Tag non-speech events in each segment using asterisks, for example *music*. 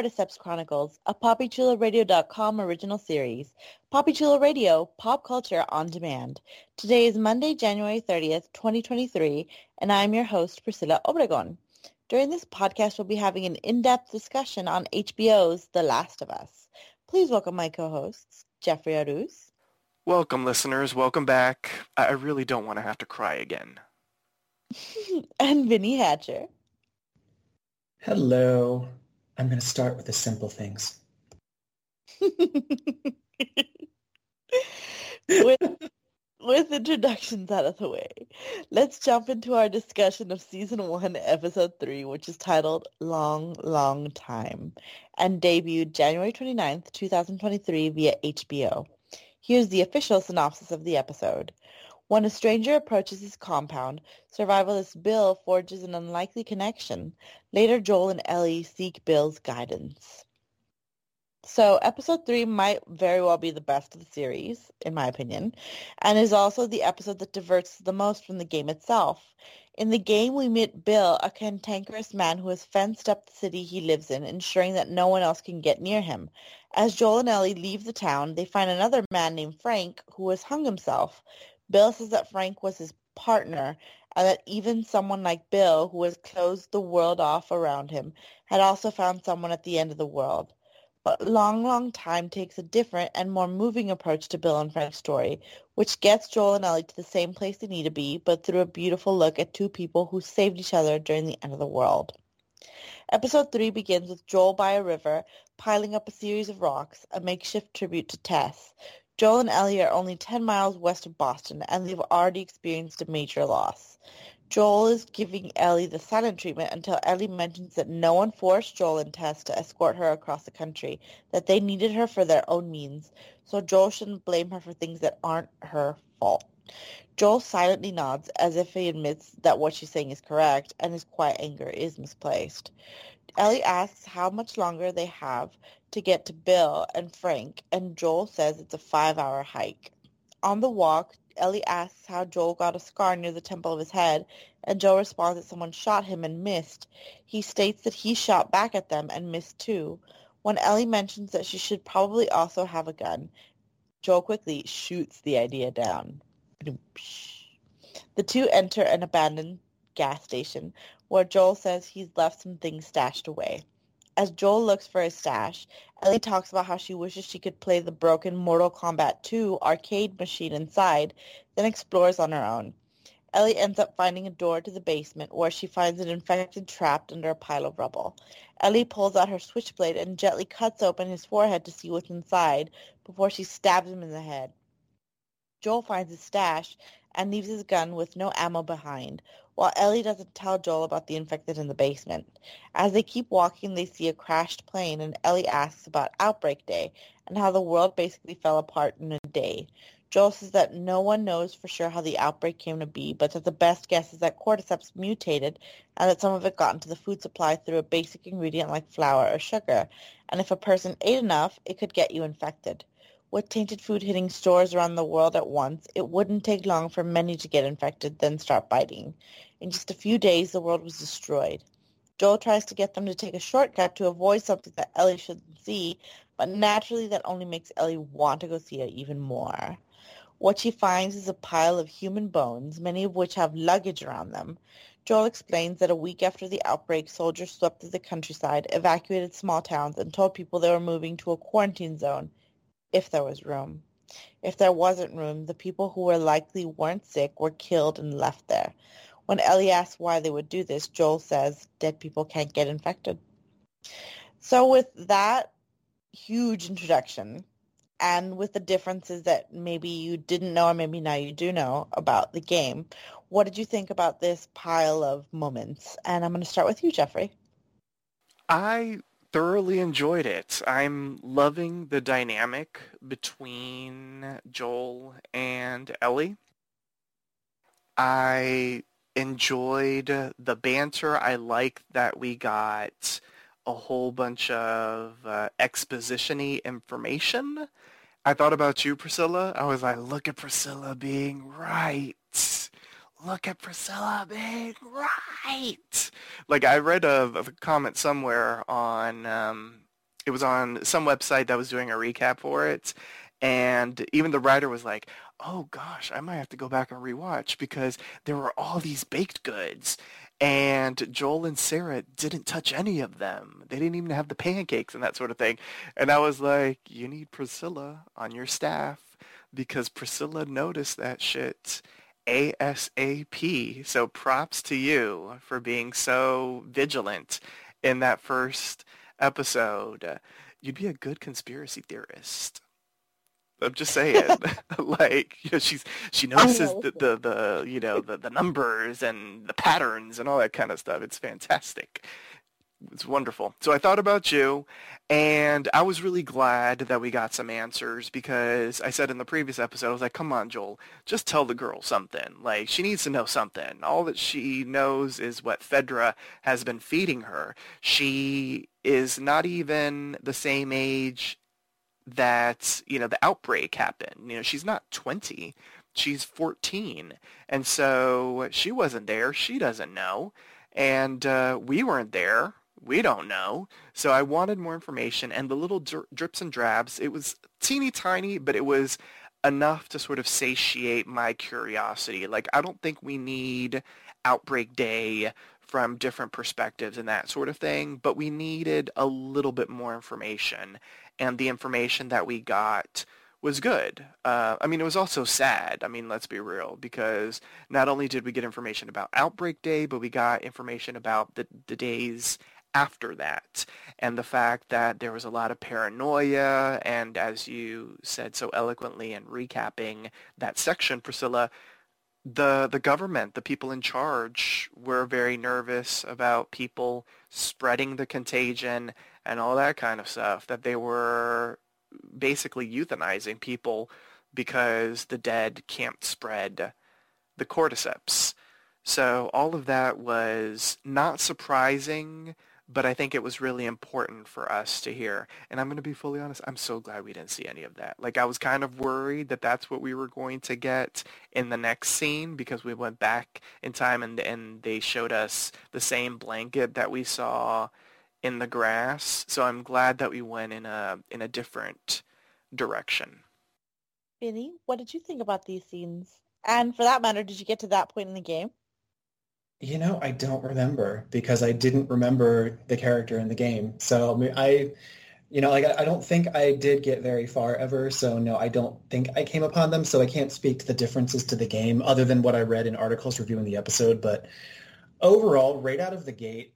Cordyceps Chronicles, a PapiChuloRadio.com original series. Papi Chulo Radio, pop culture on demand. Today is Monday, January 30th, 2023, and I'm your host, Priscilla Obregon. During this podcast, we'll be having an in-depth discussion on HBO's The Last of Us. Please welcome my co-hosts, Jeffrey Arauz. Welcome, listeners. Welcome back. I I really don't want to have to cry again. *laughs* and Vinnie Hatcher. Hello. I'm going to start with the simple things. *laughs* with, with introductions out of the way, let's jump into our discussion of season one, episode three, which is titled Long, Long Time and debuted January 29th, 2023 via HBO. Here's the official synopsis of the episode. When a stranger approaches his compound, survivalist Bill forges an unlikely connection. Later, Joel and Ellie seek Bill's guidance. So episode three might very well be the best of the series, in my opinion, and is also the episode that diverts the most from the game itself. In the game, we meet Bill, a cantankerous man who has fenced up the city he lives in, ensuring that no one else can get near him. As Joel and Ellie leave the town, they find another man named Frank who has hung himself. Bill says that Frank was his partner and that even someone like Bill, who has closed the world off around him, had also found someone at the end of the world. But Long Long Time takes a different and more moving approach to Bill and Frank's story, which gets Joel and Ellie to the same place they need to be, but through a beautiful look at two people who saved each other during the end of the world. Episode 3 begins with Joel by a river, piling up a series of rocks, a makeshift tribute to Tess. Joel and Ellie are only 10 miles west of Boston, and they've already experienced a major loss. Joel is giving Ellie the silent treatment until Ellie mentions that no one forced Joel and Tess to escort her across the country, that they needed her for their own means, so Joel shouldn't blame her for things that aren't her fault. Joel silently nods as if he admits that what she's saying is correct, and his quiet anger is misplaced. Ellie asks how much longer they have to get to Bill and Frank, and Joel says it's a five-hour hike. On the walk, Ellie asks how Joel got a scar near the temple of his head, and Joel responds that someone shot him and missed. He states that he shot back at them and missed too. When Ellie mentions that she should probably also have a gun, Joel quickly shoots the idea down. The two enter an abandoned gas station where Joel says he's left some things stashed away. As Joel looks for his stash, Ellie talks about how she wishes she could play the broken Mortal Kombat 2 arcade machine inside, then explores on her own. Ellie ends up finding a door to the basement where she finds an infected trapped under a pile of rubble. Ellie pulls out her switchblade and gently cuts open his forehead to see what's inside before she stabs him in the head. Joel finds his stash and leaves his gun with no ammo behind, while Ellie doesn't tell Joel about the infected in the basement. As they keep walking, they see a crashed plane, and Ellie asks about Outbreak Day and how the world basically fell apart in a day. Joel says that no one knows for sure how the outbreak came to be, but that the best guess is that cordyceps mutated and that some of it got into the food supply through a basic ingredient like flour or sugar. And if a person ate enough, it could get you infected. With tainted food hitting stores around the world at once, it wouldn't take long for many to get infected, then start biting. In just a few days, the world was destroyed. Joel tries to get them to take a shortcut to avoid something that Ellie shouldn't see, but naturally that only makes Ellie want to go see it even more. What she finds is a pile of human bones, many of which have luggage around them. Joel explains that a week after the outbreak, soldiers swept through the countryside, evacuated small towns, and told people they were moving to a quarantine zone if there was room. If there wasn't room, the people who were likely weren't sick were killed and left there. When Ellie asks why they would do this, Joel says dead people can't get infected. So with that huge introduction, and with the differences that maybe you didn't know or maybe now you do know about the game, what did you think about this pile of moments? And I'm going to start with you, Jeffrey. I thoroughly enjoyed it. I'm loving the dynamic between Joel and Ellie. I enjoyed the banter. I like that we got a whole bunch of uh, exposition-y information. I thought about you, Priscilla. I was like, look at Priscilla being right. Look at Priscilla being right. Like I read a, a comment somewhere on, um, it was on some website that was doing a recap for it. And even the writer was like, oh gosh, I might have to go back and rewatch because there were all these baked goods and Joel and Sarah didn't touch any of them. They didn't even have the pancakes and that sort of thing. And I was like, you need Priscilla on your staff because Priscilla noticed that shit ASAP. So props to you for being so vigilant in that first episode. You'd be a good conspiracy theorist. I'm just saying, *laughs* *laughs* like you know, she's she notices the, the, the you know the the numbers and the patterns and all that kind of stuff. It's fantastic. It's wonderful. So I thought about you, and I was really glad that we got some answers because I said in the previous episode, I was like, come on, Joel, just tell the girl something. Like, she needs to know something. All that she knows is what Fedra has been feeding her. She is not even the same age that you know the outbreak happened. You know, she's not 20, she's 14, and so she wasn't there. She doesn't know, and uh, we weren't there. We don't know. So I wanted more information, and the little dri- drips and drabs. It was teeny tiny, but it was enough to sort of satiate my curiosity. Like I don't think we need outbreak day from different perspectives and that sort of thing, but we needed a little bit more information and the information that we got was good. Uh, I mean, it was also sad. I mean, let's be real, because not only did we get information about Outbreak Day, but we got information about the, the days after that and the fact that there was a lot of paranoia and as you said so eloquently in recapping that section priscilla the the government the people in charge were very nervous about people spreading the contagion and all that kind of stuff, that they were basically euthanizing people because the dead can't spread the cordyceps. So all of that was not surprising, but I think it was really important for us to hear. And I'm going to be fully honest, I'm so glad we didn't see any of that. Like I was kind of worried that that's what we were going to get in the next scene because we went back in time and and they showed us the same blanket that we saw in the grass. So I'm glad that we went in a in a different direction. Vinnie, what did you think about these scenes? And for that matter, did you get to that point in the game? You know, I don't remember because I didn't remember the character in the game. So I, mean, I you know, like I, I don't think I did get very far ever. So no, I don't think I came upon them. So I can't speak to the differences to the game other than what I read in articles reviewing the episode. But overall, right out of the gate,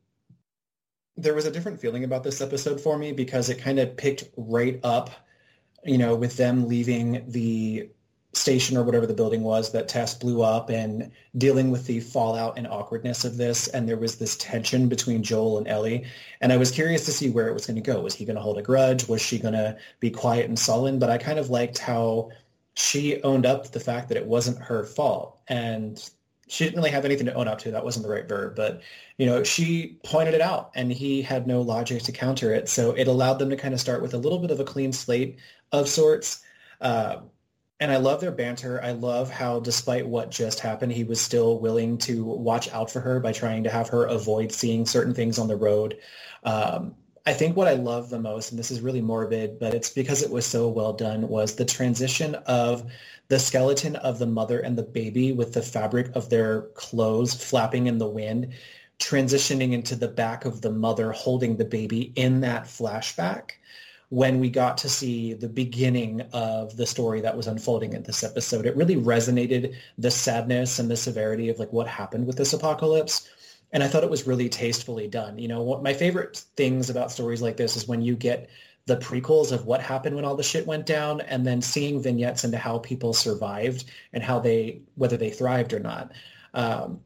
there was a different feeling about this episode for me because it kind of picked right up, you know, with them leaving the station or whatever the building was that Tess blew up and dealing with the fallout and awkwardness of this. And there was this tension between Joel and Ellie. And I was curious to see where it was going to go. Was he going to hold a grudge? Was she going to be quiet and sullen? But I kind of liked how she owned up to the fact that it wasn't her fault. And she didn't really have anything to own up to. That wasn't the right verb, but you know, she pointed it out, and he had no logic to counter it. So it allowed them to kind of start with a little bit of a clean slate of sorts. Uh, and I love their banter. I love how, despite what just happened, he was still willing to watch out for her by trying to have her avoid seeing certain things on the road. Um, I think what I love the most, and this is really morbid, but it's because it was so well done, was the transition of the skeleton of the mother and the baby with the fabric of their clothes flapping in the wind, transitioning into the back of the mother holding the baby in that flashback when we got to see the beginning of the story that was unfolding in this episode. It really resonated the sadness and the severity of like what happened with this apocalypse. And I thought it was really tastefully done. You know, what my favorite things about stories like this is when you get the prequels of what happened when all the shit went down and then seeing vignettes into how people survived and how they whether they thrived or not. Um,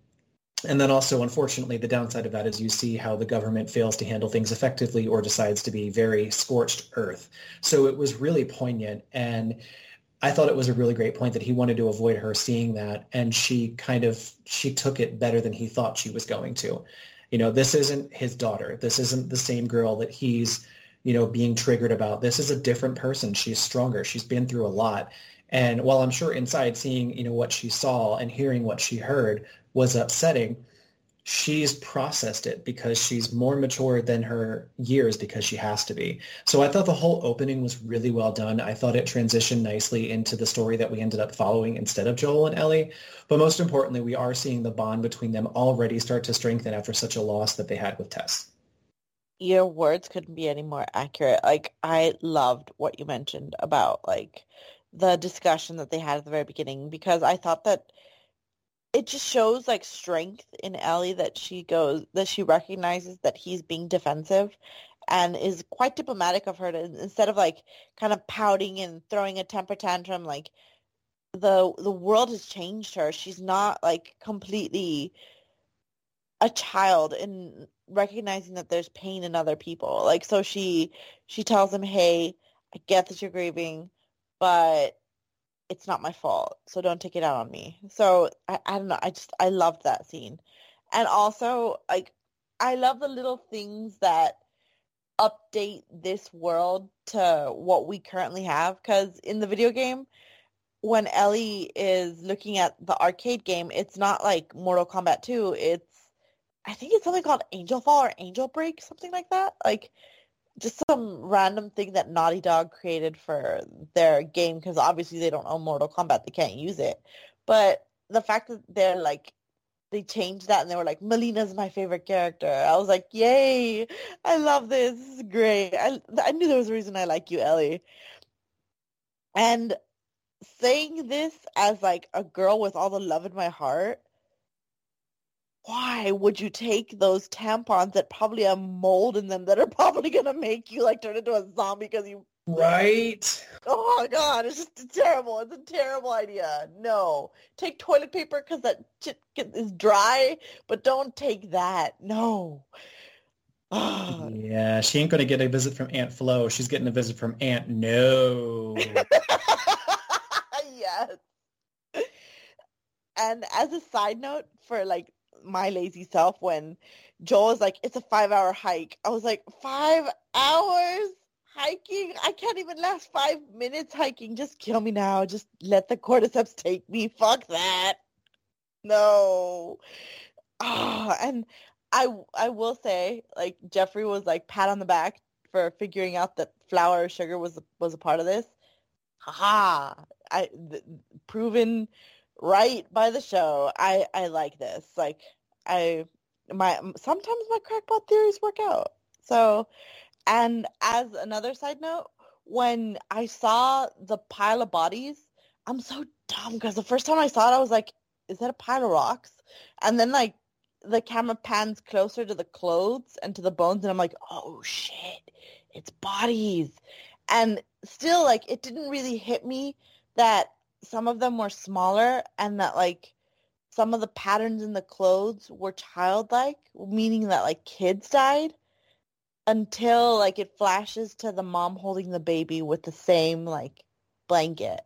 and then also, unfortunately, the downside of that is you see how the government fails to handle things effectively or decides to be very scorched earth. So it was really poignant. And I thought it was a really great point that he wanted to avoid her seeing that. And she kind of, she took it better than he thought she was going to. You know, this isn't his daughter. This isn't the same girl that he's, you know, being triggered about. This is a different person. She's stronger. She's been through a lot. And while I'm sure inside seeing, you know, what she saw and hearing what she heard was upsetting, she's processed it because she's more mature than her years because she has to be. So I thought the whole opening was really well done. I thought it transitioned nicely into the story that we ended up following instead of Joel and Ellie. But most importantly, we are seeing the bond between them already start to strengthen after such a loss that they had with Tess. Your words couldn't be any more accurate. Like I loved what you mentioned about like the discussion that they had at the very beginning because I thought that it just shows like strength in Ellie that she goes that she recognizes that he's being defensive and is quite diplomatic of her to instead of like kind of pouting and throwing a temper tantrum like the the world has changed her. She's not like completely a child in recognizing that there's pain in other people. Like so she she tells him hey i get that you're grieving but it's not my fault, so don't take it out on me. So I, I don't know. I just I loved that scene, and also like I love the little things that update this world to what we currently have. Because in the video game, when Ellie is looking at the arcade game, it's not like Mortal Kombat 2. It's I think it's something called Angel Fall or Angel Break, something like that. Like just some random thing that Naughty Dog created for their game because obviously they don't own Mortal Kombat, they can't use it. But the fact that they're like they changed that and they were like Mileena's my favorite character. I was like, yay! I love this. This is great. I I knew there was a reason I like you, Ellie. And saying this as like a girl with all the love in my heart why would you take those tampons that probably have mold in them that are *laughs* probably going to make you like turn into a zombie because you right? *laughs* Oh my god it's just terrible it's a terrible idea no. Take toilet paper because that shit is dry but don't take that no. *sighs* Yeah she ain't gonna get a visit from aunt flo she's getting a visit from aunt no. *laughs* Yes. And as a side note for like my lazy self when Joel was like, it's a five hour hike. I was like, five hours hiking? I can't even last five minutes hiking. Just kill me now. Just let the cordyceps take me. Fuck that. No. Oh, and I I will say, like Jeffrey was like pat on the back for figuring out that flour or sugar was was a part of this. Ha! I th- proven right by the show. I I like this. Like I my sometimes my crackpot theories work out. So, and as another side note, when I saw the pile of bodies, I'm so dumb because the first time I saw it, I was like, "Is that a pile of rocks?" And then like the camera pans closer to the clothes and to the bones, and I'm like, "Oh shit, it's bodies." And still, like, it didn't really hit me that some of them were smaller and that like some of the patterns in the clothes were childlike, meaning that like kids died until like it flashes to the mom holding the baby with the same like blanket.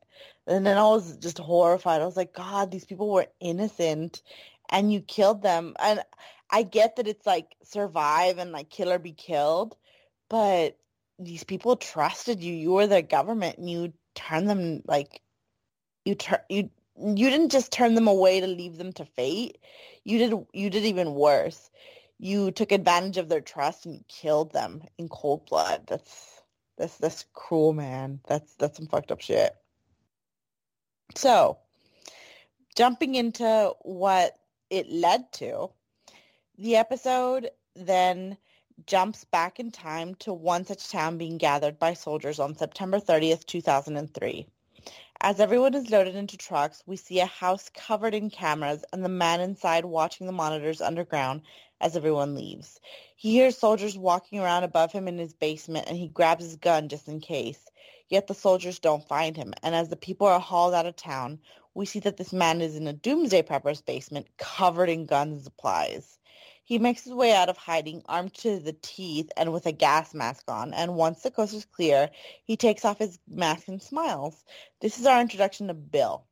And then I was just horrified. I was like, God, these people were innocent and you killed them. And I get that it's like survive and like kill or be killed, but these people trusted you. You were the government and you turned them like you turn you you didn't just turn them away to leave them to fate. You did you did even worse. You took advantage of their trust and killed them in cold blood. That's that's that's cruel, man. That's that's some fucked up shit. So, jumping into what it led to, the episode then jumps back in time to one such town being gathered by soldiers on September 30th, 2003. As everyone is loaded into trucks, we see a house covered in cameras and the man inside watching the monitors underground as everyone leaves. He hears soldiers walking around above him in his basement and he grabs his gun just in case. Yet the soldiers don't find him, and as the people are hauled out of town, we see that this man is in a doomsday prepper's basement covered in guns and supplies. He makes his way out of hiding, armed to the teeth and with a gas mask on, and once the coast is clear, he takes off his mask and smiles. This is our introduction to Bill.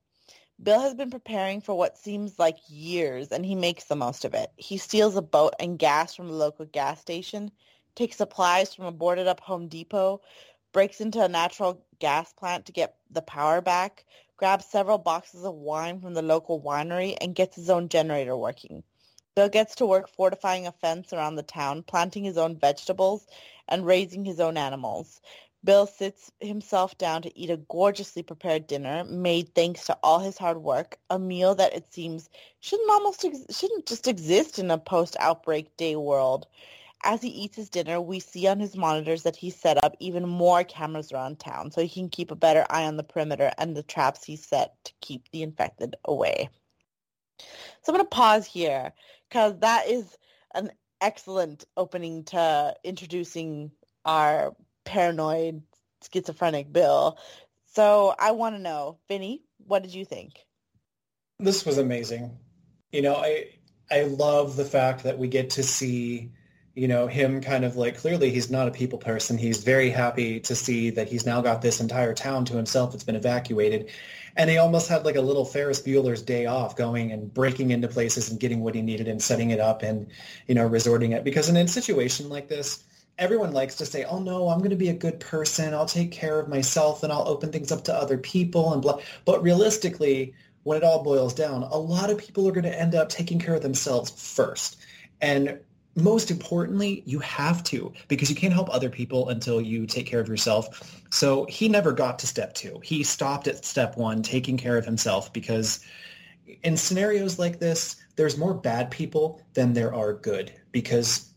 Bill has been preparing for what seems like years, and he makes the most of it. He steals a boat and gas from a local gas station, takes supplies from a boarded-up Home Depot, breaks into a natural gas plant to get the power back, grabs several boxes of wine from the local winery, and gets his own generator working. Bill gets to work fortifying a fence around the town, planting his own vegetables, and raising his own animals. Bill sits himself down to eat a gorgeously prepared dinner made thanks to all his hard work, a meal that it seems shouldn't almost ex- shouldn't just exist in a post-outbreak day world. As he eats his dinner, we see on his monitors that he set up even more cameras around town so he can keep a better eye on the perimeter and the traps he set to keep the infected away. So I'm going to pause here because that is an excellent opening to introducing our paranoid schizophrenic Bill. So I want to know, Vinnie, what did you think? This was amazing. You know, I I love the fact that we get to see, you know, him kind of like clearly he's not a people person. He's very happy to see that he's now got this entire town to himself that's been evacuated and he almost had like a little Ferris Bueller's day off going and breaking into places and getting what he needed and setting it up and, you know, resorting it. Because in a situation like this, everyone likes to say, oh no, I'm going to be a good person. I'll take care of myself and I'll open things up to other people and blah. But realistically, when it all boils down, a lot of people are going to end up taking care of themselves first. And most importantly, you have to because you can't help other people until you take care of yourself. So he never got to step two. He stopped at step one, taking care of himself because in scenarios like this, there's more bad people than there are good because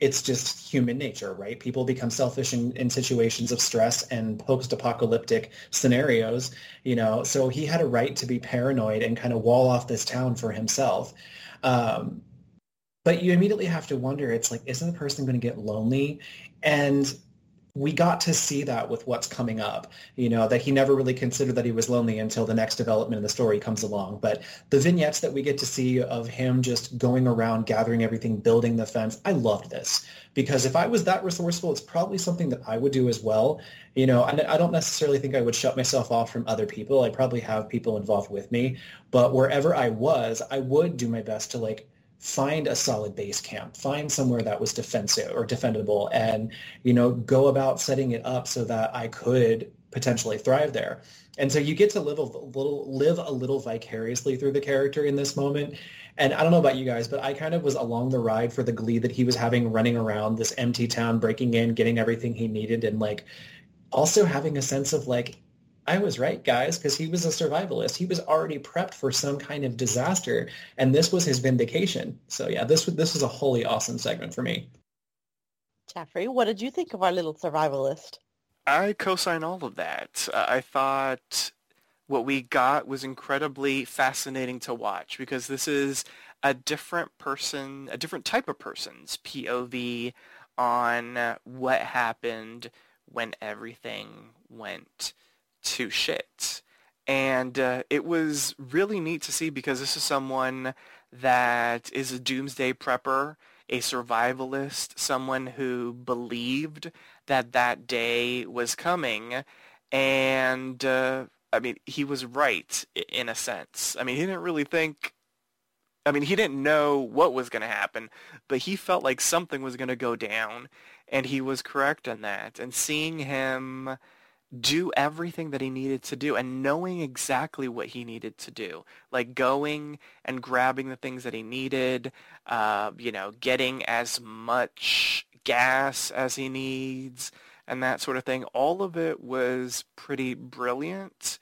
it's just human nature, right? People become selfish in, in situations of stress and post-apocalyptic scenarios, you know. So he had a right to be paranoid and kind of wall off this town for himself. Um, but you immediately have to wonder it's like isn't the person going to get lonely? And we got to see that with what's coming up you know that he never really considered that he was lonely until the next development in the story comes along. But the vignettes that we get to see of him just going around gathering everything building the fence i loved this. Because if i was that resourceful it's probably something that i would do as well. You know I, I don't necessarily think i would shut myself off from other people. I probably have people involved with me. But wherever i was i would do my best to like find a solid base camp, find somewhere that was defensive or defendable, and you know go about setting it up so that I could potentially thrive there. And so you get to live a little live a little vicariously through the character in this moment. And I don't know about you guys, but I kind of was along the ride for the glee that he was having running around this empty town, breaking in, getting everything he needed, and like also having a sense of like I was right, guys, because he was a survivalist. He was already prepped for some kind of disaster, and this was his vindication. So yeah, this this was a wholly awesome segment for me. Jeffrey, what did you think of our little survivalist? I co-sign all of that. Uh, I thought what we got was incredibly fascinating to watch because this is a different person, a different type of person's POV on what happened when everything went to shit. And uh, it was really neat to see because this is someone that is a doomsday prepper, a survivalist, someone who believed that that day was coming. And, uh, I mean, he was right in a sense. I mean, he didn't really think I mean, he didn't know what was going to happen, but he felt like something was going to go down, and he was correct in that. And seeing him do everything that he needed to do and knowing exactly what he needed to do like going and grabbing the things that he needed uh, you know getting as much gas as he needs and that sort of thing all of it was pretty brilliant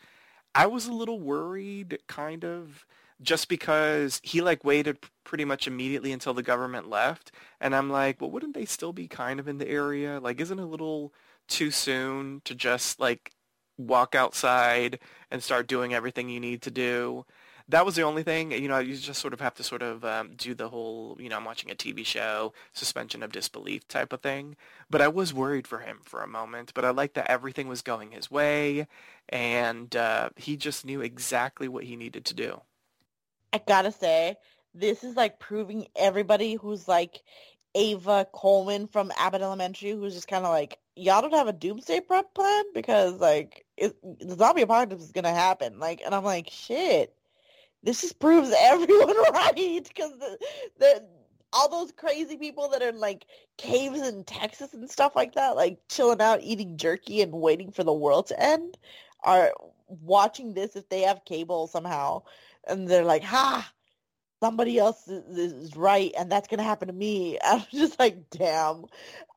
i was a little worried kind of just because he like waited pretty much immediately until the government left. And I'm like, well, wouldn't they still be kind of in the area? Like, isn't a little too soon to just like walk outside and start doing everything you need to do? that was the only thing. You know, you just sort of have to sort of um, do the whole, you know, I'm watching a TV show, suspension of disbelief type of thing. But I was worried for him for a moment. But I liked that everything was going his way, and uh, he just knew exactly what he needed to do. I gotta say, this is like proving everybody who's like Ava Coleman from Abbott Elementary, who's just kind of like, y'all don't have a doomsday prep plan because like it, the zombie apocalypse is gonna happen. Like, and I'm like, shit this just proves *laughs* everyone right because the, the all those crazy people that are in like caves in Texas and stuff like that, like chilling out, eating jerky and waiting for the world to end, are watching this if they have cable somehow, and they're like, "Ha, somebody else is, is right, and that's gonna happen to me." *laughs* I'm just like, "Damn."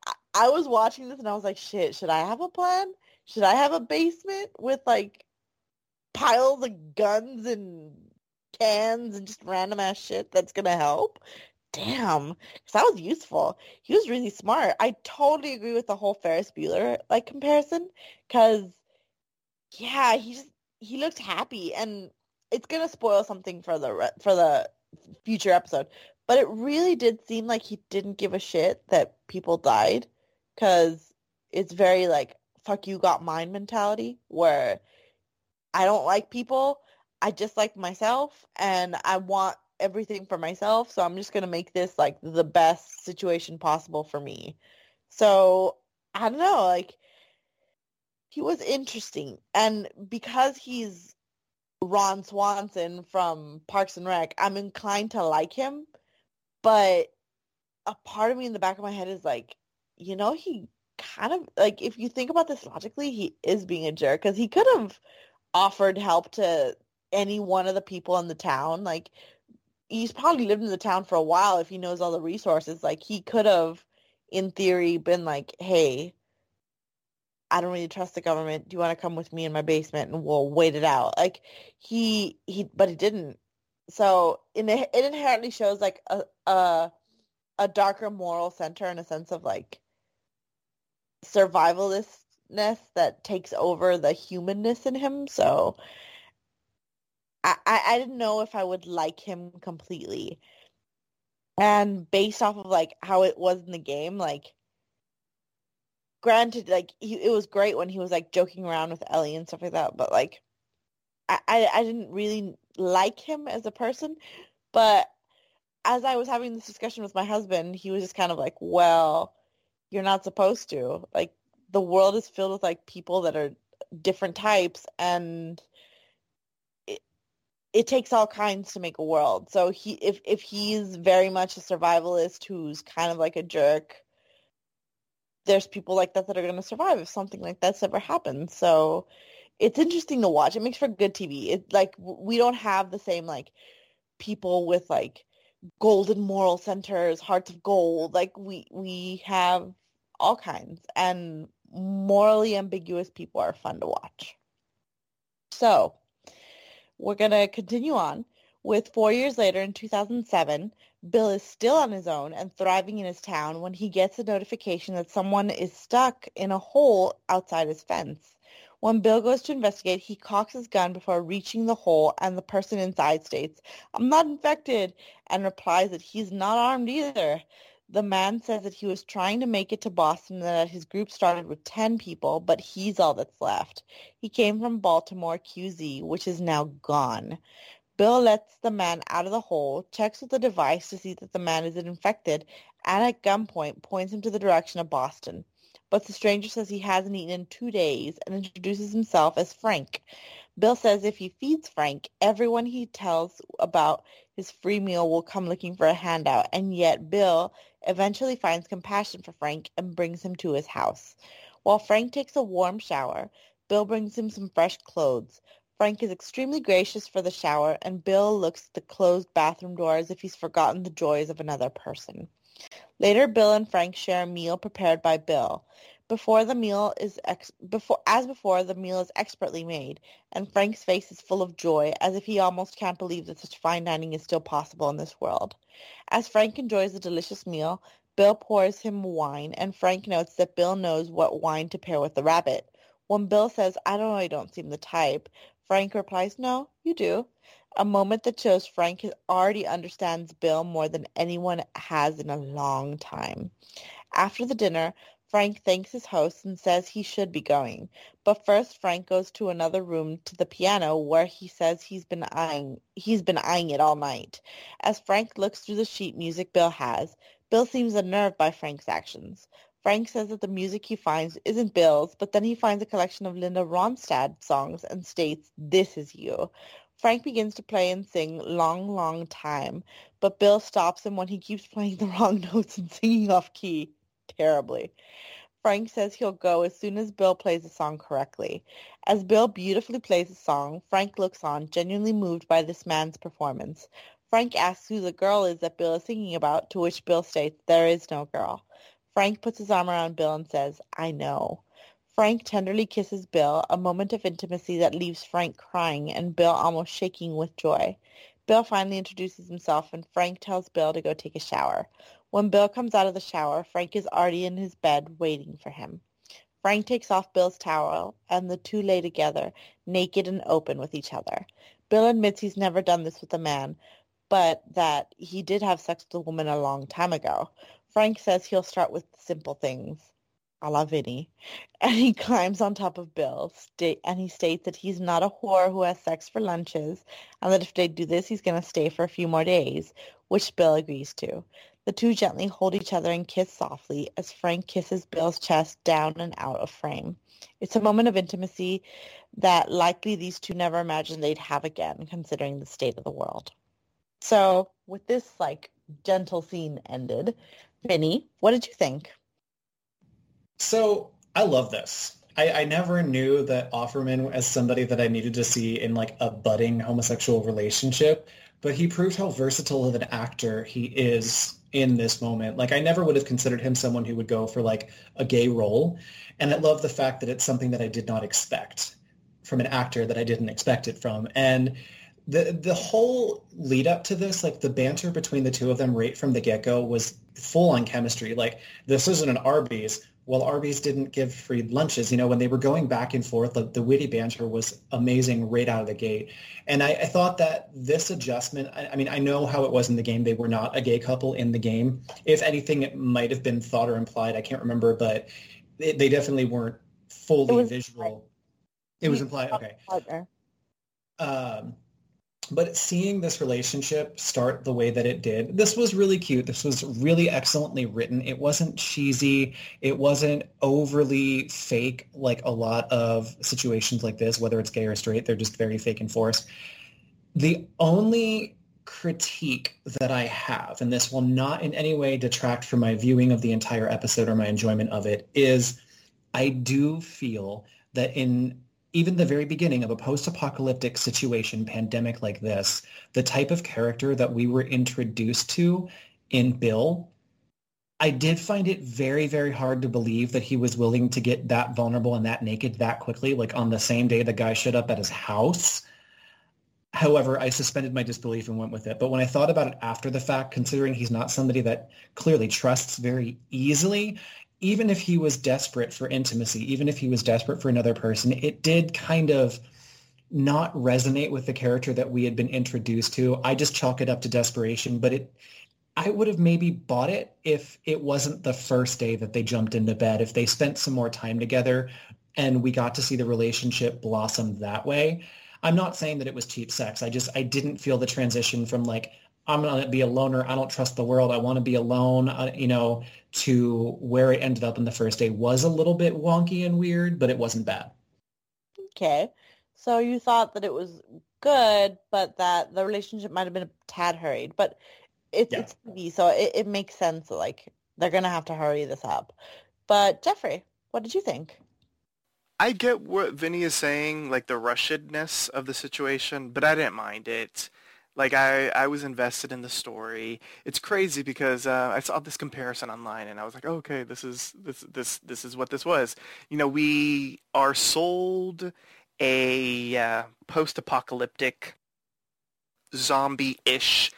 I, I was watching this and I was like, "Shit, should I have a plan? Should I have a basement with like piles of guns and cans and just random ass shit that's gonna help. Damn, because that was useful. He was really smart. I totally agree with the whole Ferris Bueller like comparison. Because yeah, he just he looked happy, and it's gonna spoil something for the for the future episode. But it really did seem like he didn't give a shit that people died, because it's very like fuck you got mine mentality where I don't like people I just like myself and I want everything for myself. So I'm just going to make this like the best situation possible for me. So I don't know, like he was interesting. And because he's Ron Swanson from Parks and Rec, I'm inclined to like him. But a part of me in the back of my head is like, you know, he kind of like if you think about this logically, he is being a jerk because he could have offered help to any one of the people in the town. Like he's probably lived in the town for a while if he knows all the resources. Like he could have, in theory, been like, "Hey, I don't really trust the government. Do you want to come with me in my basement and we'll wait it out?" Like he he, but he didn't. So in it inherently shows like a a a darker moral center in a sense of like survivalistness that takes over the humanness in him. So I, I didn't know if I would like him completely. And based off of like how it was in the game, like granted, like he, it was great when he was like joking around with Ellie and stuff like that, but like I, I, I didn't really like him as a person. But as I was having this discussion with my husband, he was just kind of like, well, you're not supposed to. Like the world is filled with like people that are different types and it it takes all kinds to make a world. So he if if he's very much a survivalist who's kind of like a jerk, there's people like that that are going to survive if something like that's ever happened. So it's interesting to watch. It makes for good TV. It like we don't have the same like people with like golden moral centers, hearts of gold. Like we we have all kinds and morally ambiguous people are fun to watch. So, we're going to continue on with four years later in 2007, Bill is still on his own and thriving in his town when he gets a notification that someone is stuck in a hole outside his fence. When Bill goes to investigate, he cocks his gun before reaching the hole and the person inside states, I'm not infected, and replies that he's not armed either. The man says that he was trying to make it to Boston and that his group started with 10 people, but he's all that's left. He came from Baltimore QZ, which is now gone. Bill lets the man out of the hole, checks with the device to see that the man isn't infected, and at gunpoint points him to the direction of Boston. But the stranger says he hasn't eaten in two days and introduces himself as Frank. Bill says if he feeds Frank, everyone he tells about his free meal will come looking for a handout, and yet Bill eventually finds compassion for Frank and brings him to his house. While Frank takes a warm shower, Bill brings him some fresh clothes. Frank is extremely gracious for the shower, and Bill looks at the closed bathroom door as if he's forgotten the joys of another person. Later, Bill and Frank share a meal prepared by Bill. Before the meal is ex- before as before the meal is expertly made, and Frank's face is full of joy, as if he almost can't believe that such fine dining is still possible in this world. As Frank enjoys the delicious meal, Bill pours him wine, and Frank notes that Bill knows what wine to pair with the rabbit. When Bill says, I don't know, I don't seem the type, Frank replies, no, you do. A moment that shows Frank already understands Bill more than anyone has in a long time. After the dinner, Frank thanks his host and says he should be going. But first Frank goes to another room to the piano where he says he's been eyeing he's been eyeing it all night. As Frank looks through the sheet music Bill has, Bill seems unnerved by Frank's actions. Frank says that the music he finds isn't Bill's, but then he finds a collection of Linda Ronstadt songs and states, This is you. Frank begins to play and sing Long, Long Time, but Bill stops him when he keeps playing the *laughs* wrong notes and singing off key terribly. Frank says he'll go as soon as Bill plays the song correctly. As Bill beautifully plays the song, Frank looks on, genuinely moved by this man's performance. Frank asks who the girl is that Bill is singing about, to which Bill states, there is no girl. Frank puts his arm around Bill and says, I know. Frank tenderly kisses Bill, a moment of intimacy that leaves Frank crying and Bill almost shaking with joy. Bill finally introduces himself and Frank tells Bill to go take a shower. When Bill comes out of the shower, Frank is already in his bed waiting for him. Frank takes off Bill's towel and the two lay together, naked and open with each other. Bill admits he's never done this with a man, but that he did have sex with a woman a long time ago. Frank says he'll start with simple things a la Vinnie, *laughs* and he climbs on top of Bill, sta- and he states that he's not a whore who has sex for lunches, and that if they do this, he's going to stay for a few more days, which Bill agrees to. The two gently hold each other and kiss softly as Frank kisses Bill's chest down and out of frame. It's a moment of intimacy that likely these two never imagined they'd have again, considering the state of the world. So with this like gentle scene ended, Vinnie, what did you think? So I love this. I, I, never knew that Offerman as somebody that I needed to see in like a budding homosexual relationship, but he proved how versatile of an actor he is in this moment. Like I never would have considered him someone who would go for like a gay role. And I love the fact that it's something that I did not expect from an actor that I didn't expect it from. And the the whole lead up to this, like the banter between the two of them right from the get go was full on chemistry. Like this isn't an Arby's well, Arby's didn't give free lunches. You know, when they were going back and forth, the, the witty banter was amazing right out of the gate. And I, I thought that this adjustment, I, I, mean, I know how it was in the game. They were not a gay couple in the game. If anything, it might have been thought or implied. I can't remember, but they, they definitely weren't fully visual. Implied. It was implied. Okay. Um, but seeing this relationship start the way that it did, this was really cute. This was really excellently written. It wasn't cheesy. It wasn't overly fake like a lot of situations like this, whether it's gay or straight. They're just very fake and forced. The only critique that I have, and this will not in any way detract from my viewing of the entire episode or my enjoyment of it, is I do feel that in even the very beginning of a post-apocalyptic situation, pandemic like this, the type of character that we were introduced to in Bill, I did find it very, very hard to believe that he was willing to get that vulnerable and that naked that quickly, like on the same day the guy showed up at his house. However, I suspended my disbelief and went with it. But when I thought about it after the fact, considering he's not somebody that clearly trusts very easily, even if he was desperate for intimacy, even if he was desperate for another person, it did kind of not resonate with the character that we had been introduced to. I just chalk it up to desperation, but it I would have maybe bought it if it wasn't the first day that they jumped into bed, if they spent some more time together and we got to see the relationship blossom that way. I'm not saying that it was cheap sex. I just I didn't feel the transition from like I'm going to be a loner. I don't trust the world. I want to be alone, uh, you know, to where it ended up in the first day was a little bit wonky and weird, but it wasn't bad. Okay. So you thought that it was good, but that the relationship might have been a tad hurried. But it's, yeah. it's TV, so it, it makes sense. Like, they're going to have to hurry this up. But Jeffrey, what did you think? I get what Vinnie is saying, like the rushedness of the situation, but I didn't mind it Like I, I was invested in the story. It's crazy because uh, I saw this comparison online and I was like, oh, okay, this is this this this is what this was. You know, we are sold a uh, post-apocalyptic zombie-ish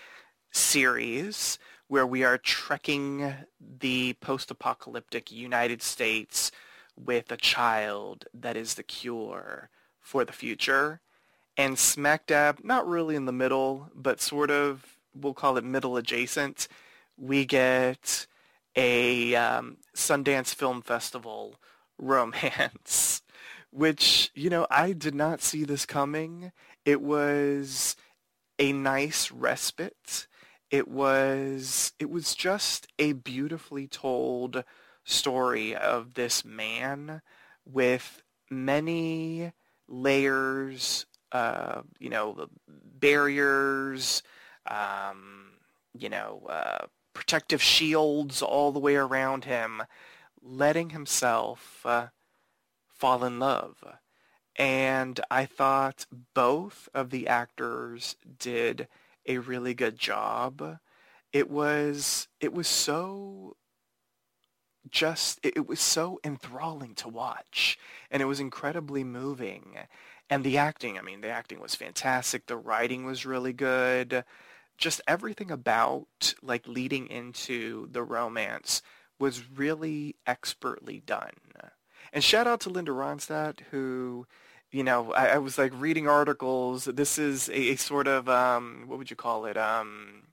series where we are trekking the post-apocalyptic United States with a child that is the cure for the future. And smack dab, not really in the middle, but sort of, we'll call it middle adjacent, we get a um, Sundance Film Festival romance, *laughs* which, you know, I did not see this coming. It was a nice respite. It was, it was just a beautifully told story of this man with many layers, uh, you know, barriers, um, you know, uh, protective shields all the way around him, letting himself uh, fall in love. And I thought both of the actors did a really good job. It was it was so just it was so enthralling to watch and it was incredibly moving and the acting i mean the acting was fantastic the writing was really good. Just everything about like leading into the romance was really expertly done. And shout out to linda ronstadt who you know i, I was like reading articles. This is a, a sort of um, what would you call it? Um,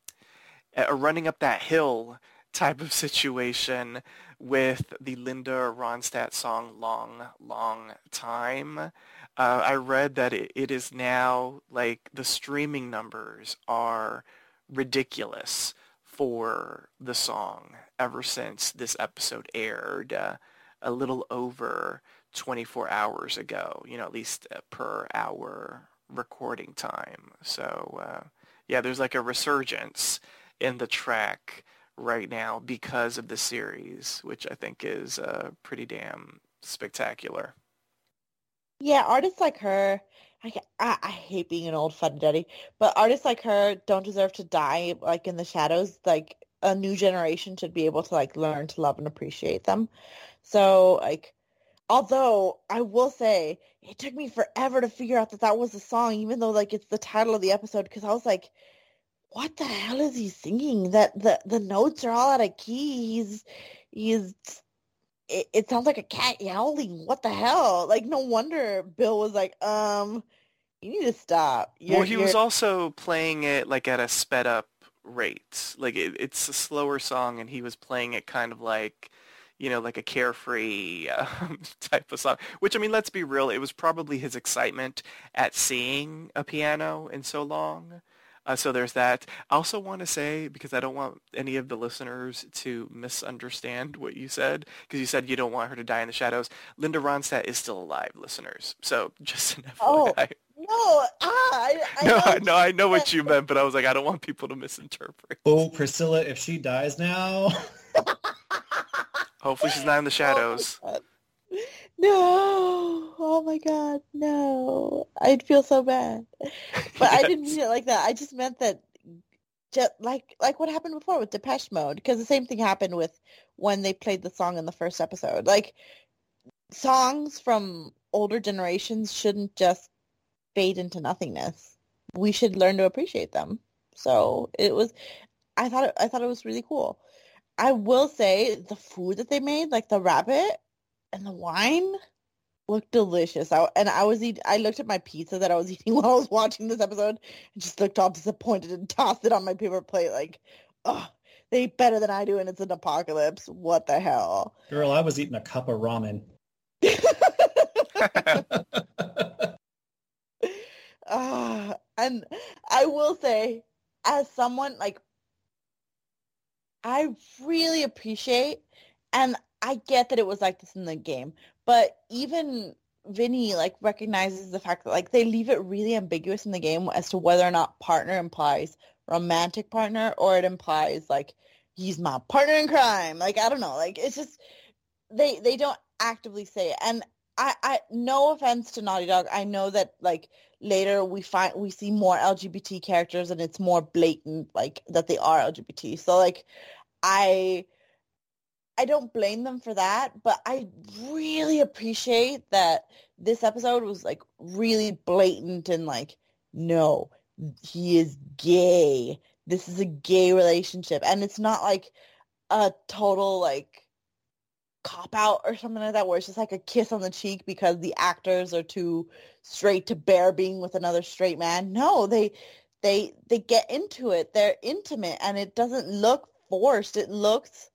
a running up that hill type of *laughs* situation with the Linda Ronstadt song Long, Long Time. Uh, I read that it, it is now like the streaming numbers are ridiculous for the song ever since this episode aired uh, a little over 24 hours ago, you know, at least uh, per hour recording time. So, uh, yeah, there's like a resurgence in the track right now because of the series, which I think is uh, pretty damn spectacular. Yeah, artists like her, I, I, I hate being an old fuddy-duddy, but artists like her don't deserve to die like in the shadows. Like a new generation should be able to like learn to love and appreciate them. So like, although I will say it took me forever to figure out that that was a song, even though like it's the title of the episode, because I was like, what the hell is he singing? That the the notes are all out of key. He's he's it, it sounds like a cat yowling. What the hell? Like no wonder Bill was like, um, you need to stop. You're, well, he was also playing it like at a sped up rate. Like it, it's a slower song, and he was playing it kind of like you know, like a carefree *laughs* um, type of song. Which I mean, let's be real, it was probably his excitement at seeing a piano in so long uh, so there's that. I also want to say, because I don't want any of the listeners to misunderstand what you said, because you said you don't want her to die in the shadows. Linda Ronstadt is still alive, listeners. So *laughs* just an FYI. Oh, no, ah, I, I no, I, no, I know what you meant, but I was like, I don't want people to misinterpret. Oh, Priscilla, if she dies now. Hopefully she's not in the *laughs* shadows. Oh no. Oh my god no. I'd feel so bad. *laughs* But yes. i didn't mean it like that. I just meant that just like like what happened before with depeche mode because the same thing happened with when they played the song in the first episode. Like songs from older generations shouldn't just fade into nothingness. We should learn to appreciate them. So it was i thought it, i thought it was really cool. I will say the food that they made like the rabbit and the wine looked delicious. I, and I was eat, I looked at my pizza that I was *laughs* eating while I was watching this episode and just looked all disappointed and tossed it on my paper plate like, oh, they eat better than I do and it's an apocalypse. What the hell? Girl, I was eating a cup of ramen. uh, *laughs* *laughs* and I will say, as someone like, I really appreciate, and I get that it was like this in the game, but even Vinnie like recognizes the fact that like they leave it really ambiguous in the game as to whether or not partner implies romantic partner or it implies like he's my partner in crime. Like I don't know, like it's just they they don't actively say it. And I I no offense to Naughty Dog, I know that like later we find we see more LGBT characters and it's more blatant like that they are LGBT. So like I I don't blame them for that, but I really appreciate that this episode was like really blatant and like no, he is gay. This is a gay relationship and it's not like a total like cop out or something like that where it's just like a kiss on the cheek because the actors are too straight to bear being with another straight man. No, they they they get into it. They're intimate and it doesn't look forced. It looks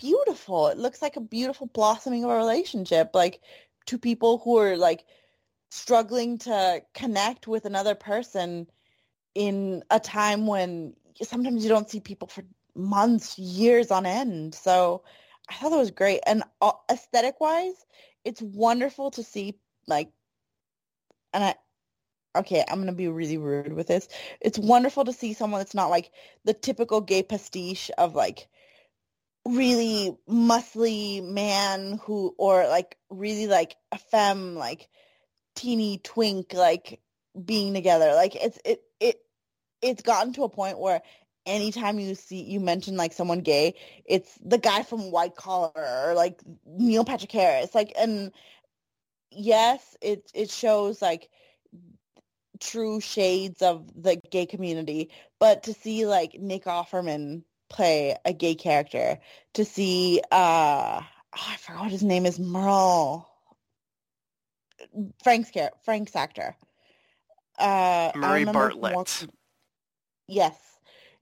beautiful. It looks like a beautiful blossoming of a relationship. Like two people who are like struggling to connect with another person in a time when sometimes you don't see people for months, years on end. So I thought that was great. And uh, aesthetic wise, it's wonderful to see like, and I, okay, I'm going to be really rude with this. It's wonderful to see someone that's not like the typical gay pastiche of like really muscly man who, or like really like a femme, like teeny twink, like being together. Like it's, it, it, it's gotten to a point where anytime you see you mention like someone gay, it's the guy from White Collar or like Neil Patrick Harris. Like, and yes, it it shows like true shades of the gay community, but to see like Nick Offerman play a gay character, to see uh oh, I forgot what his name is, Merle. Frank's character, Frank's actor. Uh, Murray Bartlett. yes,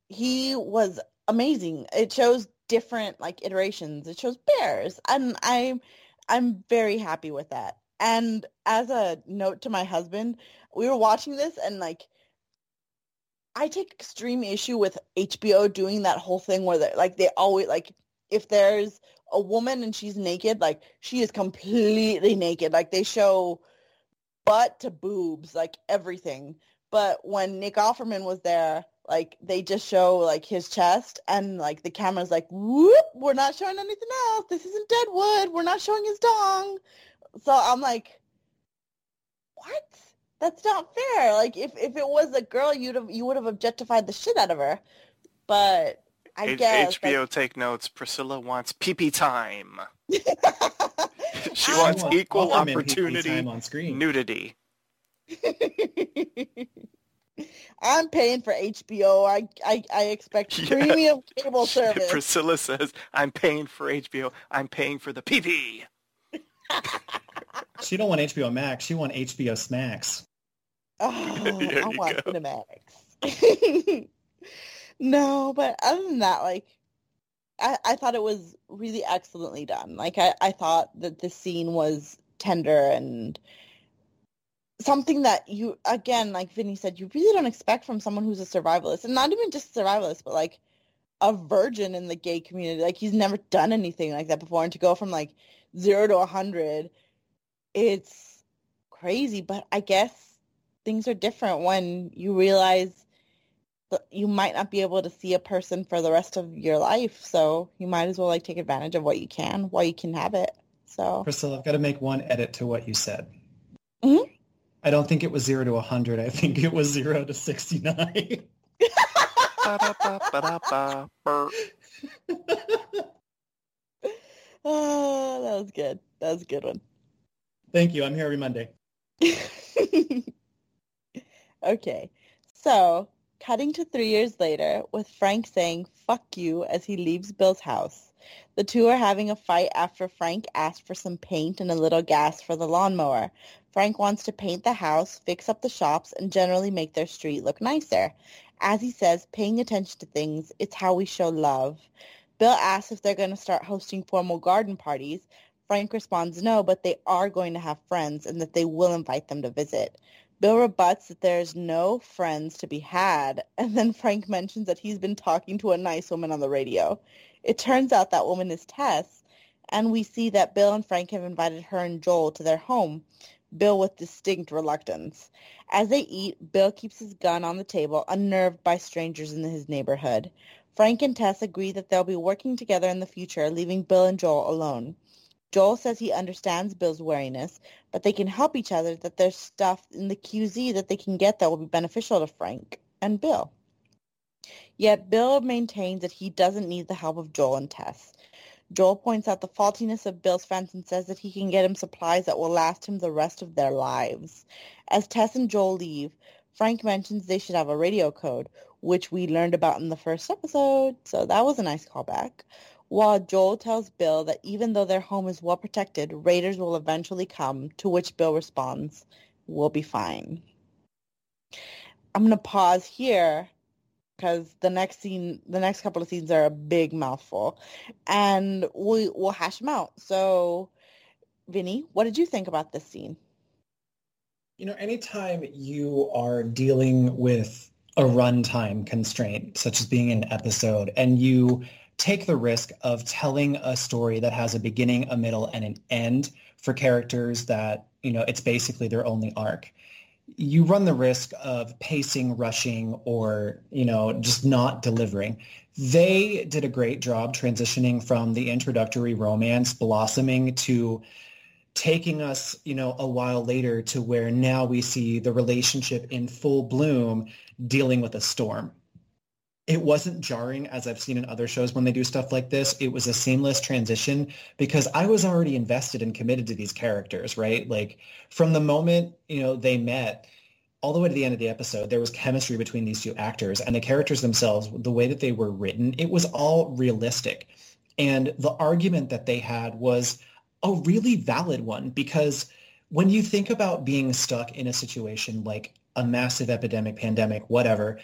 he was amazing. It shows different like iterations. It shows bears. and I'm I'm very happy with that. And as a note to my husband, we were watching this and like I take extreme issue with HBO doing that whole thing where they like they always like if there's a woman and she's naked, like she is completely naked. Like they show butt to boobs, like everything. But when Nick Offerman was there, like they just show like his chest and like the camera's like whoop we're not showing anything else this isn't deadwood we're not showing his dong so i'm like what that's not fair like if if it was a girl you'd have you would have objectified the shit out of her but i H- guess hbo like... take notes priscilla wants pee time *laughs* *laughs* she wants equal opportunity on screen. nudity *laughs* I'm paying for HBO. I I, I expect yeah. premium cable service. Priscilla says, "I'm paying for HBO. I'm paying for the PP." She don't want HBO Max. She want HBO Smacks. Oh, *laughs* I want go. Cinemax. *laughs* no, but other than that, like, I, I thought it was really excellently done. Like, I, I thought that the scene was tender and something that you again like vinnie said you really don't expect from someone who's a survivalist and not even just a survivalist but like a virgin in the gay community like he's never done anything like that before and to go from like zero to a hundred it's crazy but i guess things are different when you realize that you might not be able to see a person for the rest of your life so you might as well like take advantage of what you can while you can have it so priscilla i've got to make one edit to what you said mm-hmm. I don't think it was zero to a 100. I think it was zero to 69. *laughs* *laughs* oh, that was good. That was a good one. Thank you. I'm here every Monday. *laughs* okay. So, cutting to three years later with Frank saying, fuck you, as he leaves Bill's house. The two are having a fight after Frank asked for some paint and a little gas for the lawnmower. Frank wants to paint the house, fix up the shops, and generally make their street look nicer. As he says, paying attention to things, it's how we show love. Bill asks if they're going to start hosting formal garden parties. Frank responds no, but they are going to have friends and that they will invite them to visit. Bill rebuts that there's no friends to be had, *laughs* and then Frank mentions that he's been talking to a nice woman on the radio. It turns out that woman is Tess, and we see that Bill and Frank have invited her and Joel to their home. Bill with distinct reluctance. As they eat, Bill keeps his gun on the table, unnerved by strangers in his neighborhood. Frank and Tess agree that they'll be working together in the future, leaving Bill and Joel alone. Joel says he understands Bill's wariness, but they can help each other, that there's stuff in the QZ that they can get that will be beneficial to Frank and Bill. Yet Bill maintains that he doesn't need the help of Joel and Tess. Joel points out the faultiness of Bill's fence and says that he can get him supplies that will last him the rest of their lives. As Tess and Joel leave, Frank mentions they should have a radio code, which we learned about in the first episode, so that was a nice callback. While Joel tells Bill that even though their home is well protected, raiders will eventually come, to which Bill responds, we'll be fine. I'm going to pause here because the next scene, the next couple of scenes are a big mouthful, and we will hash them out. So, Vinnie, what did you think about this scene? You know, anytime you are dealing with a runtime constraint, such as being an episode, and you take the risk of telling a story that has a beginning, a middle, and an end for characters that, you know, it's basically their only arc you run the risk of pacing, rushing, or, you know, just not delivering. They did a great job transitioning from the introductory romance blossoming to taking us, you know, a while later to where now we see the relationship in full bloom dealing with a storm it wasn't jarring as I've seen in other shows when they do stuff like this. It was a seamless transition because I was already invested and committed to these characters, right? Like from the moment, you know, they met all the way to the end of the episode, there was chemistry between these two actors and the characters themselves, the way that they were written, it was all realistic. And the argument that they had was a really valid one because when you think about being stuck in a situation like a massive epidemic, pandemic, whatever,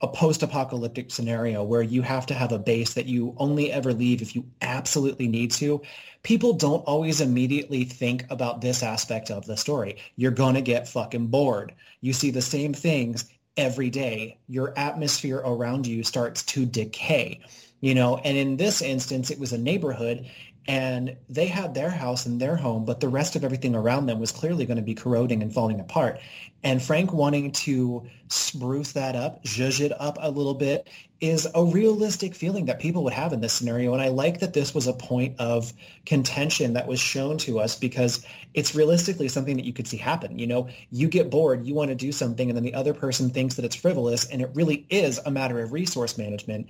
a post-apocalyptic scenario where you have to have a base that you only ever leave if you absolutely need to, people don't always immediately think about this aspect of the story. You're going to get fucking bored. You see the same things every day. Your atmosphere around you starts to decay. You know, and in this instance, it was a neighborhood and they had their house and their home, but the rest of everything around them was clearly going to be corroding and falling apart. And Frank wanting to spruce that up, zhuzh it up a little bit, is a realistic feeling that people would have in this scenario. And I like that this was a point of contention that was shown to us because it's realistically something that you could see happen. You know, you get bored, you want to do something, and then the other person thinks that it's frivolous, and it really is a matter of resource management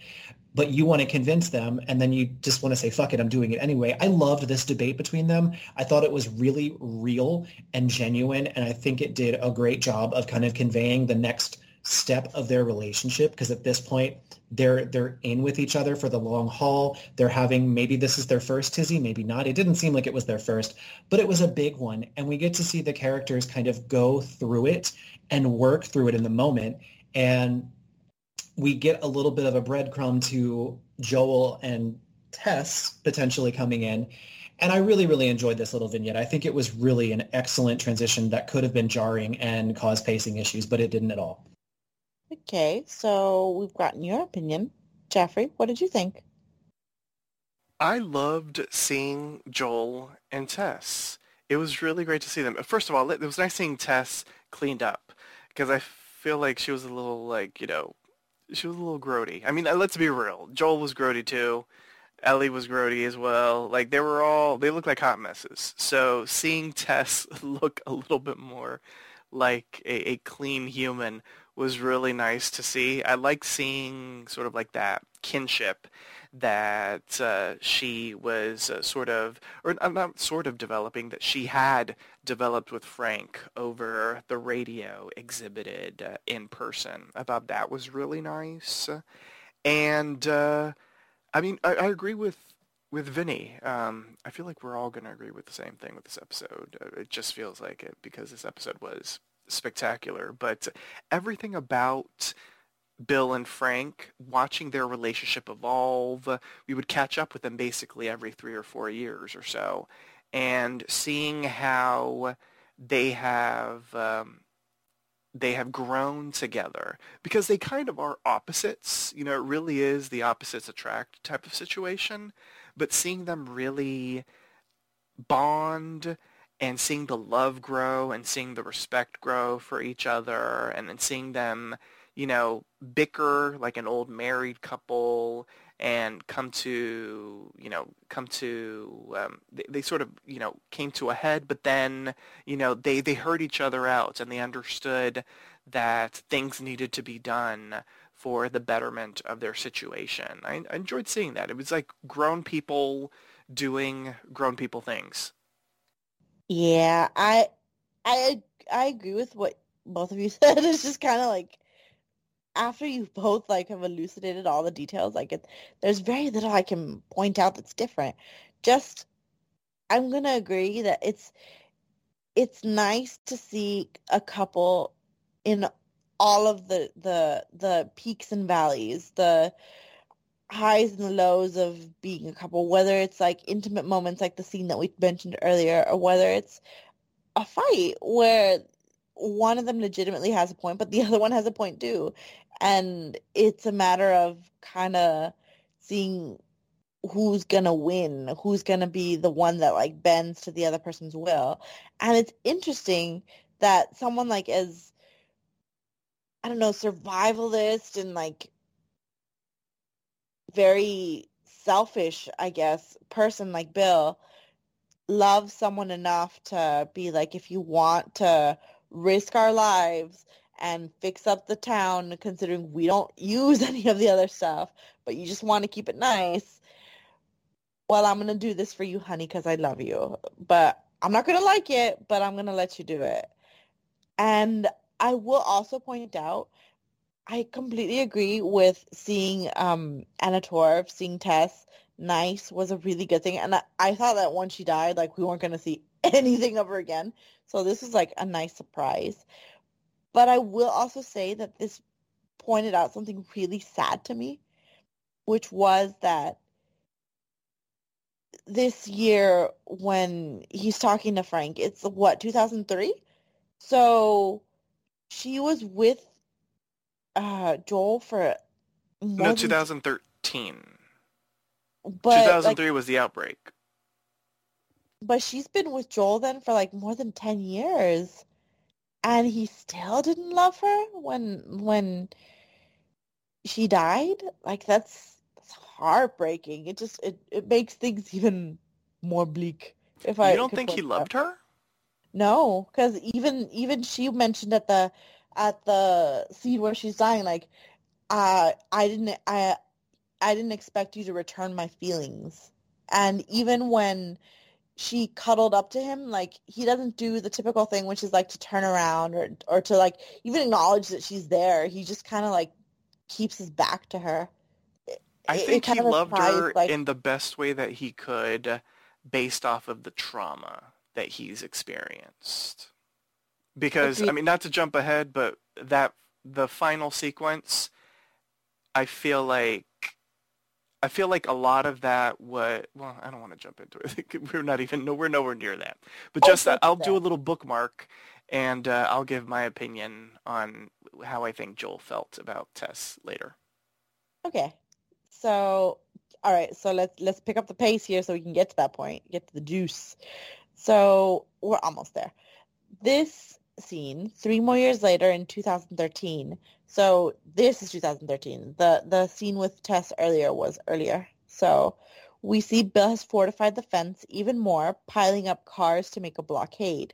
but you want to convince them and then you just want to say fuck it i'm doing it anyway. I loved this debate between them. I thought it was really real and genuine and i think it did a great job of kind of conveying the next step of their relationship because at this point they're they're in with each other for the long haul. They're having maybe this is their first tizzy maybe not. It didn't seem like it was their first but it was a big one and we get to see the characters kind of go through it and work through it in the moment and we get a little bit of a breadcrumb to Joel and Tess potentially coming in. And I really, really enjoyed this little vignette. I think it was really an excellent transition that could have been jarring and caused pacing issues, but it didn't at all. Okay, so we've gotten your opinion. Jeffrey, what did you think? I loved seeing Joel and Tess. It was really great to see them. First of all, it was nice seeing Tess cleaned up because I feel like she was a little like, you know, she was a little grody. I mean, uh, let's be real. Joel was grody too. Ellie was grody as well. Like they were all they looked like hot messes. So seeing Tess *laughs* look a little bit more like a, a clean human was really nice to see. I like seeing sort of like that kinship that uh, she was uh, sort of, or not sort of developing, that she had developed with Frank over the radio exhibited uh, in person. I thought that was really nice. And, uh, I mean, I, I, agree with, with Vinnie. Um, I feel like we're all going to agree with the same thing with this episode. Uh, it just feels like it because this episode was spectacular. But everything about Bill and Frank, watching their relationship evolve. We would catch up with them basically every three or four years or so, and seeing how they have um, they have grown together because they kind of are opposites. You know, it really is the opposites attract type of situation. But seeing them really bond and seeing the love grow and seeing the respect grow for each other and then seeing them you know, bicker like an old married couple and come to you know come to um, they, they sort of you know came to a head but then you know they they heard each other out and they understood that things needed to be done for the betterment of their situation. I, I enjoyed seeing that. It was like grown people doing grown people things. Yeah i i i agree with what both of you *laughs* said. It's just kind of like after you both like have elucidated all the details, like it, there's very little I can point out that's different. Just, I'm gonna agree that it's it's nice to see a couple in all of the the the peaks and valleys, the highs and the lows of being a couple, whether it's like intimate moments like the scene that we mentioned earlier, or whether it's a fight where one of them legitimately has a point, but the *laughs* other one has a point too. And it's a matter of kind of seeing who's gonna win, who's gonna be the one that like bends to the other person's will. And it's interesting that someone like as I don't know, survivalist and like very selfish, I guess, person like Bill loves someone enough to be like, if you want to risk our lives and fix up the town considering we don't use *laughs* any of the other stuff, but you just want to keep it nice. Well, I'm going to do this for you, honey, because I love you. But I'm not going to like it, but I'm going to let you do it. And I will also point out, I completely agree with seeing um, Anna Torv, seeing Tess nice was a really good thing. And I, I thought that once she died, like we weren't going to see *laughs* anything of her again. So this is like a nice surprise. But I will also say that this pointed out something really sad to me, which was that this year when he's talking to Frank, it's what, 2003? So she was with uh, Joel for no 2013. But 2003 like, was the outbreak. But she's been with Joel then for like more than 10 years. And he still didn't love her when when she died? Like that's, that's heartbreaking. It just it, it makes things *laughs* even more bleak if i you don't think he loved her? No because even even she mentioned at the at the scene where she's dying like uh i didn't i i didn't expect you to return my feelings. And even when she cuddled up to him like he doesn't do the typical thing which is like to turn around or or to like even acknowledge that she's there. He just kind of like keeps his back to her. I it, think it he loved her like, in the best way that he could based off of the trauma that he's experienced. Because i mean not to jump ahead but that the final sequence i feel like I feel like a lot of that what well I don't want to jump into it. *laughs* we're not even no we're nowhere near that. But just that I'll do a little bookmark and uh, I'll give my opinion on how I think Joel felt about Tess later. Okay. So all right, so let's let's pick up the pace here so we can get to that point, get to the juice. So we're almost there. This scene three more years later in 2013. So this is 2013. The the scene with Tess earlier was earlier. So we see Bill has fortified the fence even more, piling up cars to make a blockade.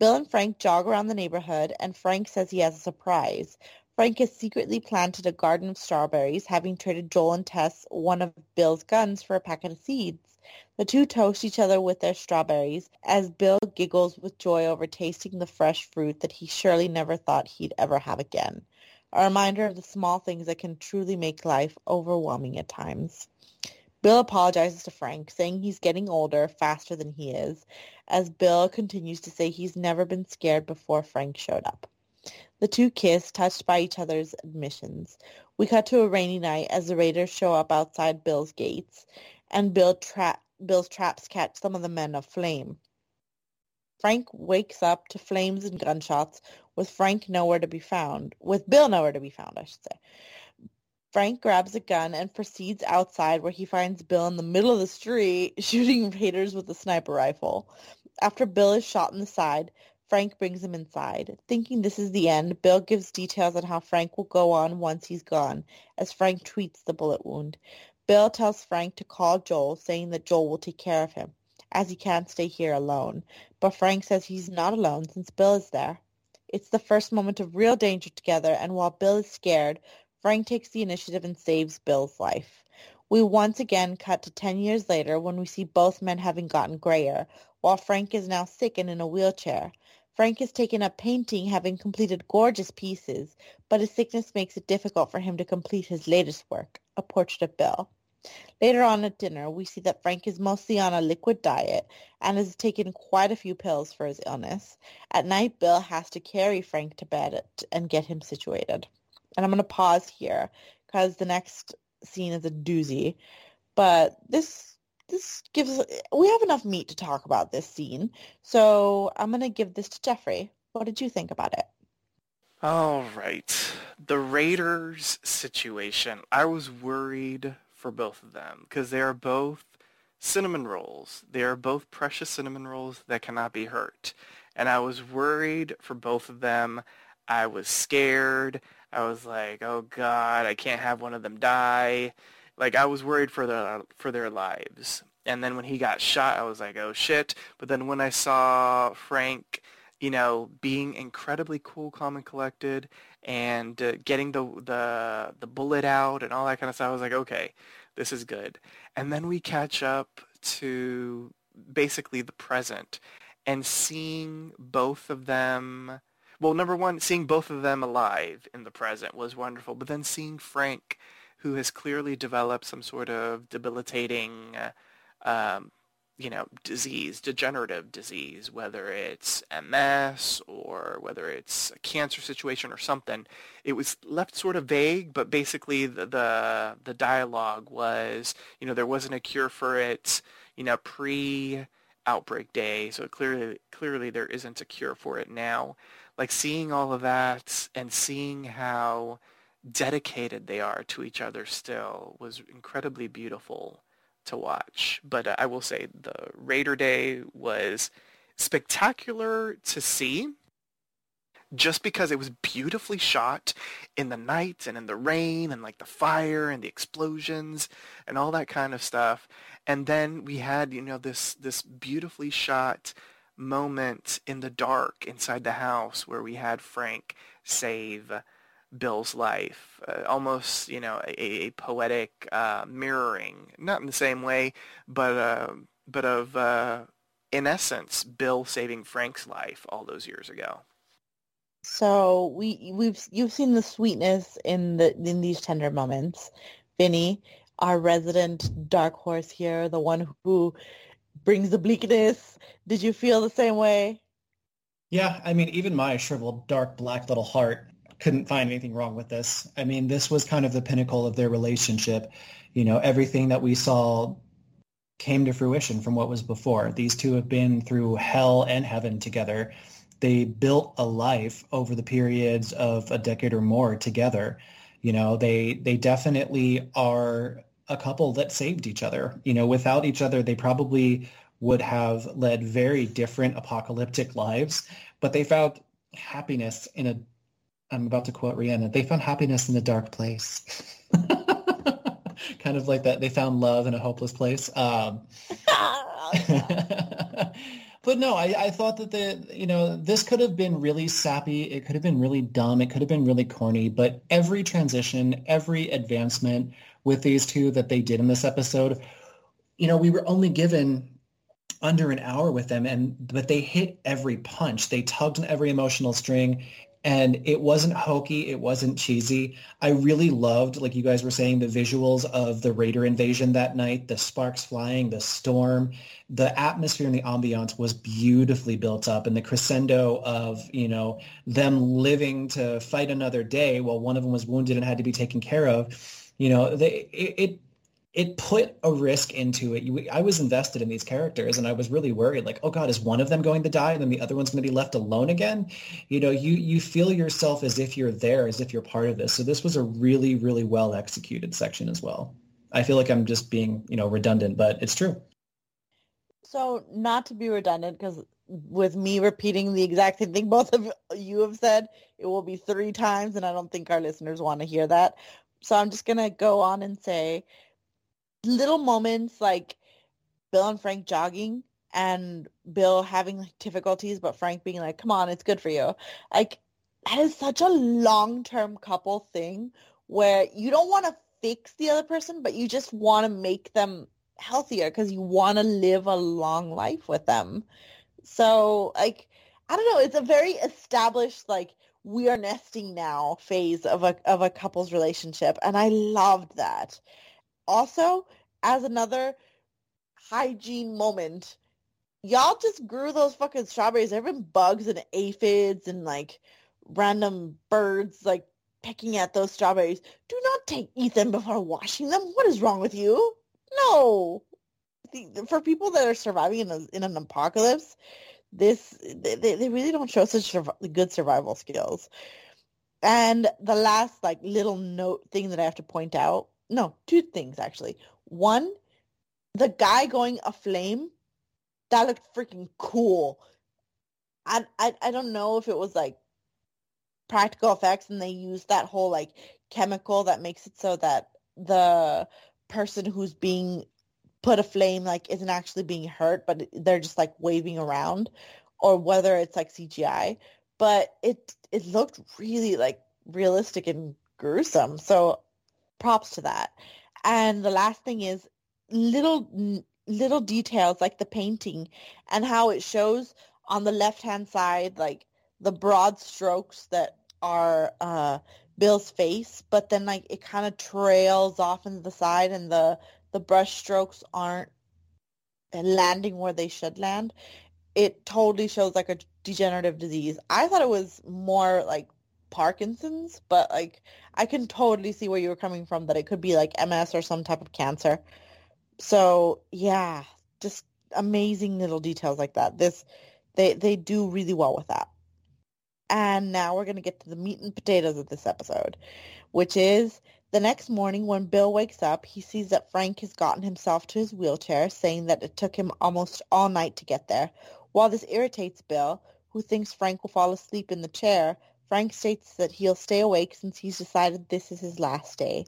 Bill and Frank jog around the neighborhood, and Frank says he has a surprise. Frank has secretly planted a garden of strawberries, having traded Joel and Tess one of Bill's guns for a packet of seeds. The two toast each other with their strawberries as Bill giggles with joy over tasting the fresh fruit that he surely never thought he'd ever have again. A reminder of the small things that can truly make life overwhelming at times. Bill apologizes to Frank, saying he's getting older faster than he is, as Bill continues to say he's never been scared before Frank showed up. The two kiss, touched by each other's admissions. We cut to a rainy night as the raiders show up outside Bill's gates, and Bill tra- Bill's traps catch some of the men aflame. Frank wakes up to flames and gunshots with Frank nowhere to be found, with Bill nowhere to be found, I should say. Frank grabs a gun and proceeds outside where he finds Bill in the middle of the street *laughs* shooting raiders with a sniper rifle. After Bill is shot in the side, Frank brings him inside. Thinking this is the end, Bill gives details on how Frank will go on once he's gone, as Frank tweets the bullet wound. Bill tells Frank to call Joel, saying that Joel will take care of him, as he can't stay here alone. But Frank says he's not alone since Bill is there. It's the first moment of real danger together, and while Bill is scared, Frank takes the initiative and saves Bill's life. We once again cut to 10 years later when we see both men having gotten grayer, while Frank is now sick and in a wheelchair. Frank has taken up painting, having completed gorgeous pieces, but his sickness makes it difficult for him to complete his latest work, a portrait of Bill. Later on at dinner, we see that Frank is mostly on a liquid diet and has taken quite a few pills for his illness. At night, Bill has to carry Frank to bed and get him situated and I'm going to pause here because the next scene is a doozy. But this this gives we have enough meat to talk about this scene, so I'm going to give this to Jeffrey. What did you think about it? All right, the Raiders situation. I was worried for both of them because they are both cinnamon rolls. They are both precious cinnamon rolls that cannot be hurt. And I was worried for both of them. I was scared. I was like, oh God, I can't have one of them die. Like I was worried for their for their lives. And then when he got shot, I was like, oh shit. But then when I saw Frank, you know, being incredibly cool, calm, and collected, and uh, getting the the the bullet out and all that kind of stuff, I was like, okay, this is good. And then we catch up to basically the present and seeing both of them well, number one, seeing both of them alive in the present was wonderful, but then seeing Frank, who has clearly developed some sort of debilitating, uh, um, you know, disease, degenerative disease, whether it's MS or whether it's a cancer situation or something, it was left sort of vague, but basically the, the, the dialogue was, you know, there wasn't a cure for it, you know, pre outbreak day, so clearly, clearly there isn't a cure for it now. Like seeing all of that and seeing how dedicated they are to each other still was incredibly beautiful to watch. But uh, I will say the Raider Day was spectacular to see just because it was beautifully shot in the night and in the rain and like the fire and the explosions and all that kind of stuff. And then we had, you know, this this beautifully shot moment in the dark inside the house where we had Frank save Bill's life. Uh, almost, you know, a, a poetic uh, mirroring, not in the same way, but uh, but of, uh, in essence, Bill saving Frank's life all those years ago. So we we've you've seen the sweetness in the in these tender moments, Vinnie, our resident dark horse here, the one who brings the bleakness. Did you feel the same way? Yeah, I mean, even my shriveled, dark, black little heart couldn't find anything wrong with this. I mean, this was kind of the pinnacle of their relationship. You know, everything that we saw came to fruition from what was before. These two have been through hell and heaven together. They built a life over the periods of a decade or more together. You know, they they definitely are a couple that saved each other. You know, without each other, they probably would have led very different apocalyptic lives, but they found happiness in a, I'm about to quote Rihanna, they found happiness in a dark place. *laughs* kind of like that. They found love in a hopeless place. Um, *laughs* but no, I, I thought that the, you know, this could have been really sappy. It could have been really dumb. It could have been really corny, but every transition, every advancement with these two that they did in this episode. You know, we were only given under an hour with them and but they hit every punch. They tugged on every emotional string and it wasn't hokey it wasn't cheesy. I really loved like you guys were saying the visuals of the raider invasion that night the sparks flying the storm. The atmosphere and the ambiance was beautifully built up and the crescendo of you know them living to fight another day while one of them was wounded and had to be taken care of you know, they it, it it put a risk into it. You, I was invested in these characters, and I was really worried. Like, oh God, is one of them going to die, and then the other one's going to be left alone again? You know, you you feel yourself as if you're there, as if you're part of this. So this was a really, really well executed section as well. I feel like I'm just being, you know, redundant, but it's true. So not to be redundant, because with me repeating the exact same thing *laughs* both of you have said, it will be three times, and I don't think our listeners want to hear that. So I'm just going to go on and say little moments like Bill and Frank jogging and Bill having like difficulties, but Frank being like, come on, it's good for you. Like that is such a long-term couple thing where you don't want to fix the other person, but you just want to make them healthier because you want to live a long life with them. So like, I don't know, it's a very established like we are nesting now phase of a of a couple's relationship and I loved that. Also, as another hygiene moment, y'all just grew those fucking strawberries. There have been bugs and aphids and like random birds like pecking at those strawberries. Do not take eat them before washing them. What is wrong with you? No. For people that are surviving in, a, in an apocalypse, this they, they really don't show such good survival skills. And the last like little note thing that I have to point out, no, two things actually. One, the guy going aflame, that looked freaking cool. I, I I don't know if it was like practical effects and they used that whole like chemical that makes it so that the person who's being put aflame like isn't actually being hurt but they're just like waving around or whether it's like CGI but it it looked really like realistic and gruesome so props to that and the last thing is little little details like the painting and how it shows on the left hand side like the broad strokes that are uh, Bill's face, but then like it kind of trails off into the side, and the the brush strokes aren't landing where they should land. It totally shows like a degenerative disease. I thought it was more like Parkinson's, but like I can totally see where you were coming from that it could be like MS or some type of cancer. So yeah, just amazing little details like that. This they they do really well with that. And now we're going to get to the meat and potatoes of this episode, which is the next morning when Bill wakes up, he sees that Frank has gotten himself to his wheelchair, saying that it took him almost all night to get there. While this irritates Bill, who thinks Frank will fall asleep in the chair, Frank states that he'll stay awake since he's decided this is his last day.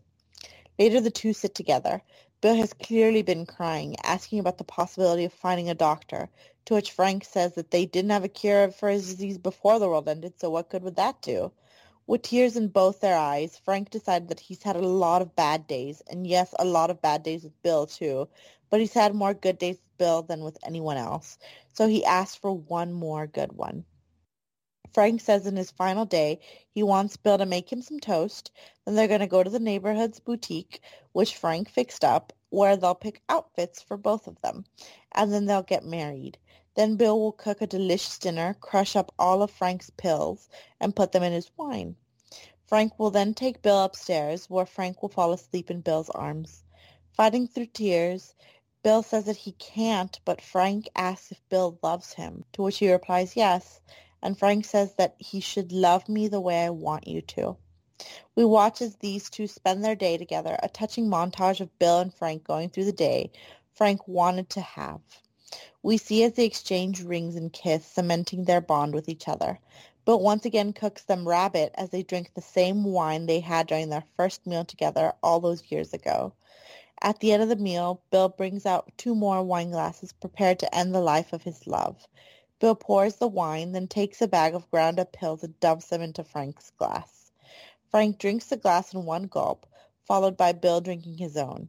Later, the two sit together. Bill has clearly been crying, asking about the possibility of finding a doctor, to which Frank says that they didn't have a cure for his disease before the world ended, so what good would that do? With tears in both their eyes, Frank decided that he's had a lot of bad days, and yes, a lot of bad days with Bill too, but he's had more good days with Bill than with anyone else, so he asked for one more good one. Frank says in his final day he wants Bill to make him some toast. Then they're going to go to the neighborhood's boutique, which Frank fixed up, where they'll pick outfits for both of them. And then they'll get married. Then Bill will cook a delicious dinner, crush up all of Frank's pills, and put them in his wine. Frank will then take Bill upstairs, where Frank will fall asleep in Bill's arms. Fighting through tears, Bill says that he can't, but Frank asks if Bill loves him, to which he replies yes, and Frank says that he should love me the way I want you to. We watch as these two spend their day together, a touching montage of Bill and Frank going through the day Frank wanted to have. We see as they exchange rings and kiss, cementing their bond with each other. Bill once again cooks them rabbit as they drink the same wine they had during their first meal together all those years ago. At the end of the meal, Bill brings out two more wine glasses prepared to end the life of his love. Bill pours the wine, then takes a bag of ground-up pills and dumps them into Frank's glass. Frank drinks the glass in one gulp, followed by Bill drinking his own.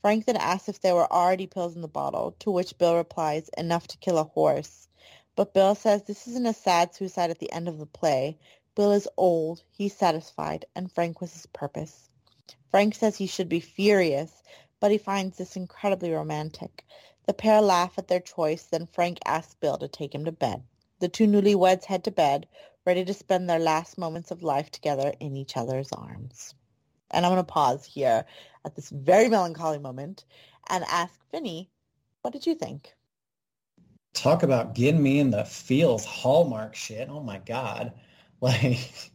Frank then asks if there were already pills in the bottle, to which Bill replies, enough to kill a horse. But Bill says this isn't a sad suicide at the end of the play. Bill is old, he's satisfied, and Frank was his purpose. Frank says he should be furious, but he finds this incredibly romantic. The pair laugh at their choice, then Frank asks Bill to take him to bed. The two newlyweds head to bed, ready to spend their last moments of life together in each other's arms. And I'm going to pause here at this very melancholy moment and ask Vinnie, what did you think? Talk about getting me in the feels hallmark shit. Oh my God. *laughs* Like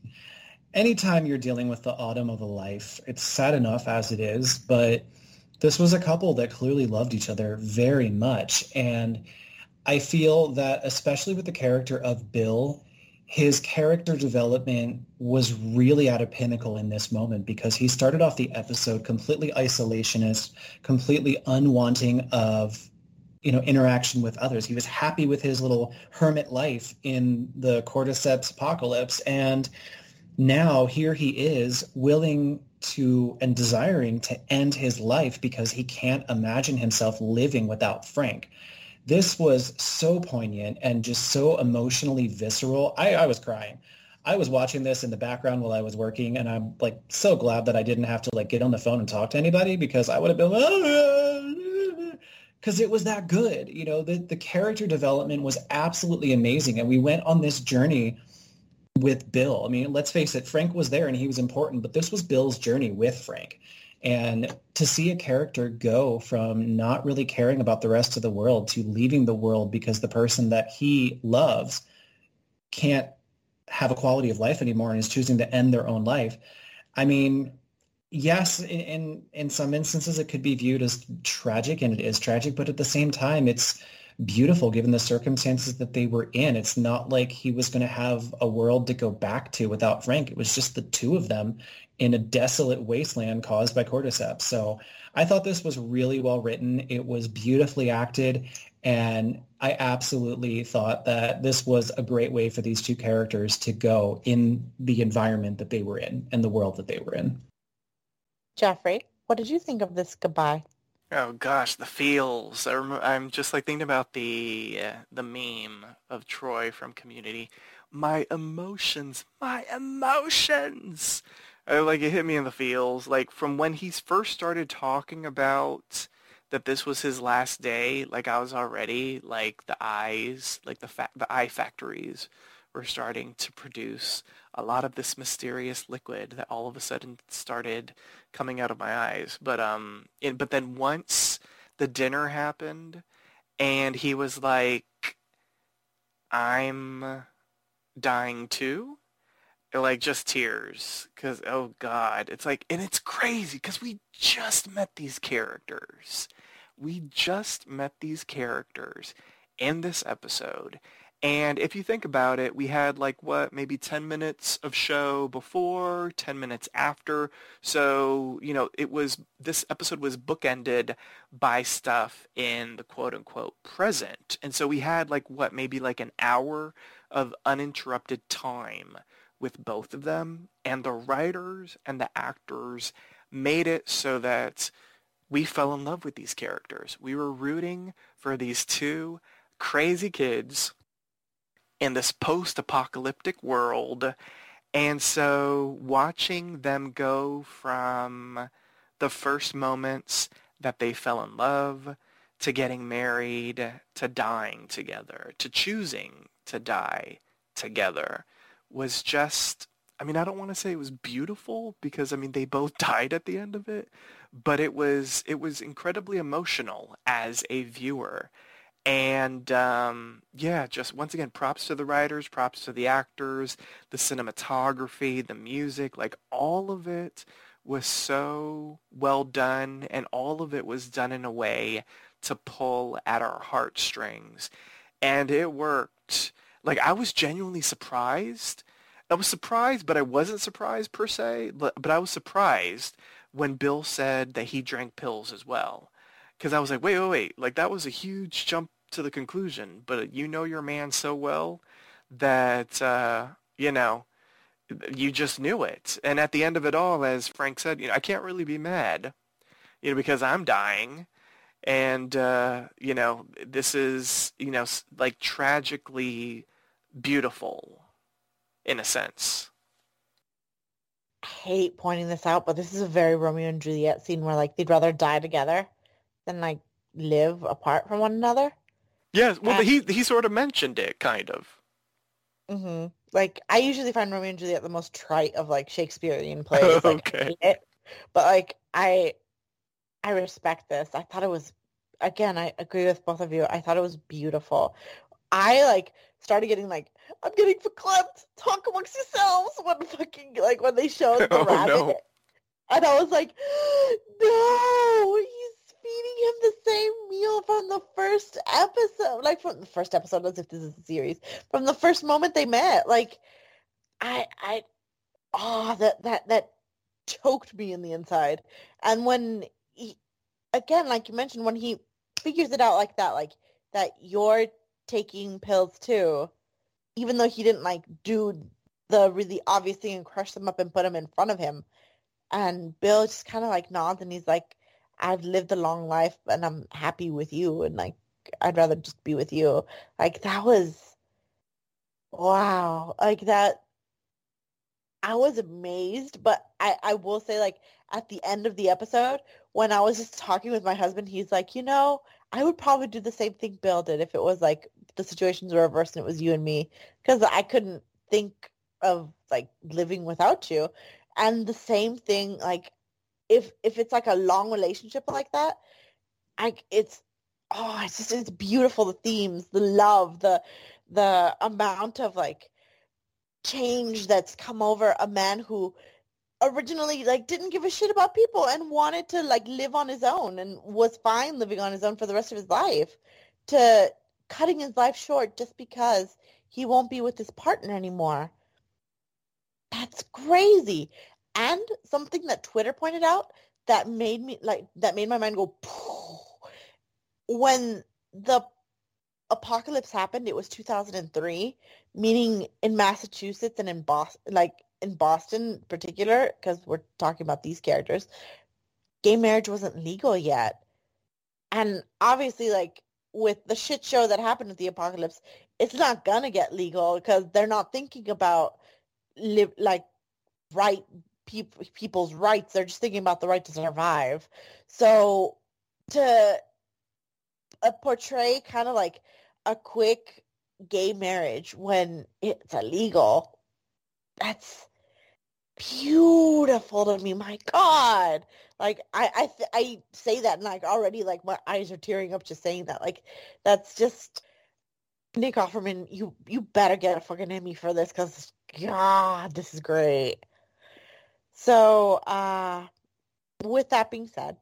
anytime you're dealing with the autumn of a life, it's sad enough as it is, but this was a couple that clearly loved each other very much. And I feel that especially with the character of Bill, his character development was really at a pinnacle in this moment because he started off the episode completely isolationist, completely unwanting of you know interaction with others. He was happy with his little hermit life in the cordyceps apocalypse and now here he is willing to and desiring to end his life because he can't imagine himself living without Frank this was so poignant and just so emotionally visceral. I, I was crying. I was watching this in the background while I was working, and I'm like so glad that I didn't have to like get on the phone and talk to anybody because I would have been *laughs* because it was that good. You know, the the character development was absolutely amazing, and we went on this journey with Bill. I mean, let's face it, Frank was there and he was important, but this was Bill's journey with Frank. And to see a character go from not really caring about the rest of the world to leaving the world because the person that he loves can't have a quality of life anymore and is choosing to end their own life. I mean, yes, in in some instances it could be viewed as tragic and it is tragic, but at the same time it's beautiful given the circumstances that they were in. It's not like he was going to have a world to go back to without Frank. It was just the two of them in a desolate wasteland caused by cordyceps. So I thought this was really well written. It was beautifully acted. And I absolutely thought that this was a great way for these two characters to go in the environment that they were in and the world that they were in. Jeffrey, what did you think of this goodbye? Oh gosh, the feels. I am just like thinking about the uh, the meme of Troy from Community. My emotions, my emotions. Like it hit me in the feels. Like from when he first started talking about that this was his last day. Like I was already like the eyes, like the fa- the eye factories were starting to produce a lot of this mysterious liquid that all of a sudden started coming out of my eyes. But um, it, but then once the dinner happened, and he was like, "I'm dying too," like just tears, because oh god, it's like, and it's crazy because we just met these characters. We just met these characters in this episode and if you think about it, we had like what, maybe 10 minutes of show before, 10 minutes after. So, you know, it was, this episode was bookended by stuff in the quote unquote present. And so we had like what, maybe like an hour of uninterrupted time with both of them. And the writers and the actors made it so that we fell in love with these characters. We were rooting for these two crazy kids in this post-apocalyptic world. And so watching them go from the first moments that they fell in love to getting married to dying together to choosing to die together was just I mean I don't want to say it was beautiful because I mean they both *laughs* died at the end of it but it was it was incredibly emotional as a viewer and um, yeah, just once again, props to the writers, props to the actors, the cinematography, the music, like all of it was so well done and all of it was done in a way to pull at our heartstrings. And it worked. Like I was genuinely surprised. I was surprised, but I wasn't surprised per se. But I was surprised when Bill said that he drank pills as well. Because I was like, wait, wait, wait. Like that was a huge jump to the conclusion, but you know your man so well that, uh, you know, you just knew it. And at the end of it all, as Frank said, you know, I can't really be mad, you know, because I'm dying. And, uh, you know, this is, you know, like tragically beautiful in a sense. I hate pointing this out, but this is a very Romeo and Juliet scene where like they'd rather die together than like live apart from one another. Yes, well, he he sort of mentioned it, kind of. Mm-hmm. Like I usually find Romeo and Juliet the most trite of like Shakespearean *laughs* plays. Like, okay. It, but like I, I respect this. I thought it was, again, I agree with both of you. I thought it was beautiful. I like started getting like, I'm getting verklempt. Talk amongst yourselves when fucking like when they showed the *laughs* oh, rabbit. No. And I was like, *gasps* no, feeding him the same meal from the first episode, like from the first episode, as if this is a series, from the first moment they met, like I, I, oh, that that that choked me in the inside. And when he, again, like you mentioned, when he figures it out like that, like that you're taking pills too, even though he didn't like do the really obvious thing and crush them up and put them in front of him. And Bill just kind of like nods and he's like, I've lived a long life and I'm happy with you and like I'd rather just be with you. Like that was wow. Like that I was amazed, but I, I will say like at the end of the episode when I was just talking with my husband, he's like, you know, I would probably do the same thing Bill did if it was like the situations were reversed and it was you and me because I couldn't think of like living without you. And the same thing, like if if it's like a long relationship like that, I it's oh, it's just it's beautiful. The themes, the love, the the amount of like change that's come over a man who originally like didn't give a shit about people and wanted to like live on his own and was fine living on his own for the rest of his life to cutting his life short just because he won't be with his partner anymore. That's crazy. And something that Twitter pointed out that made me like that made my mind go when the apocalypse happened it was 2003 meaning in massachusetts and in boston like in boston in particular because we're talking about these characters gay marriage wasn't legal yet. And obviously like with the shit show that happened with the apocalypse it's not gonna get legal because they're not thinking about live like right people's rights. They're just thinking about the right to survive. So to uh, portray kind of like a quick gay marriage when it's illegal, that's beautiful to me. My God, like I I th- I say that and like already like my eyes are tearing up just saying that. Like that's just Nick Offerman. You you better get a fucking Emmy for this because God, this is great. So, uh, with that being said,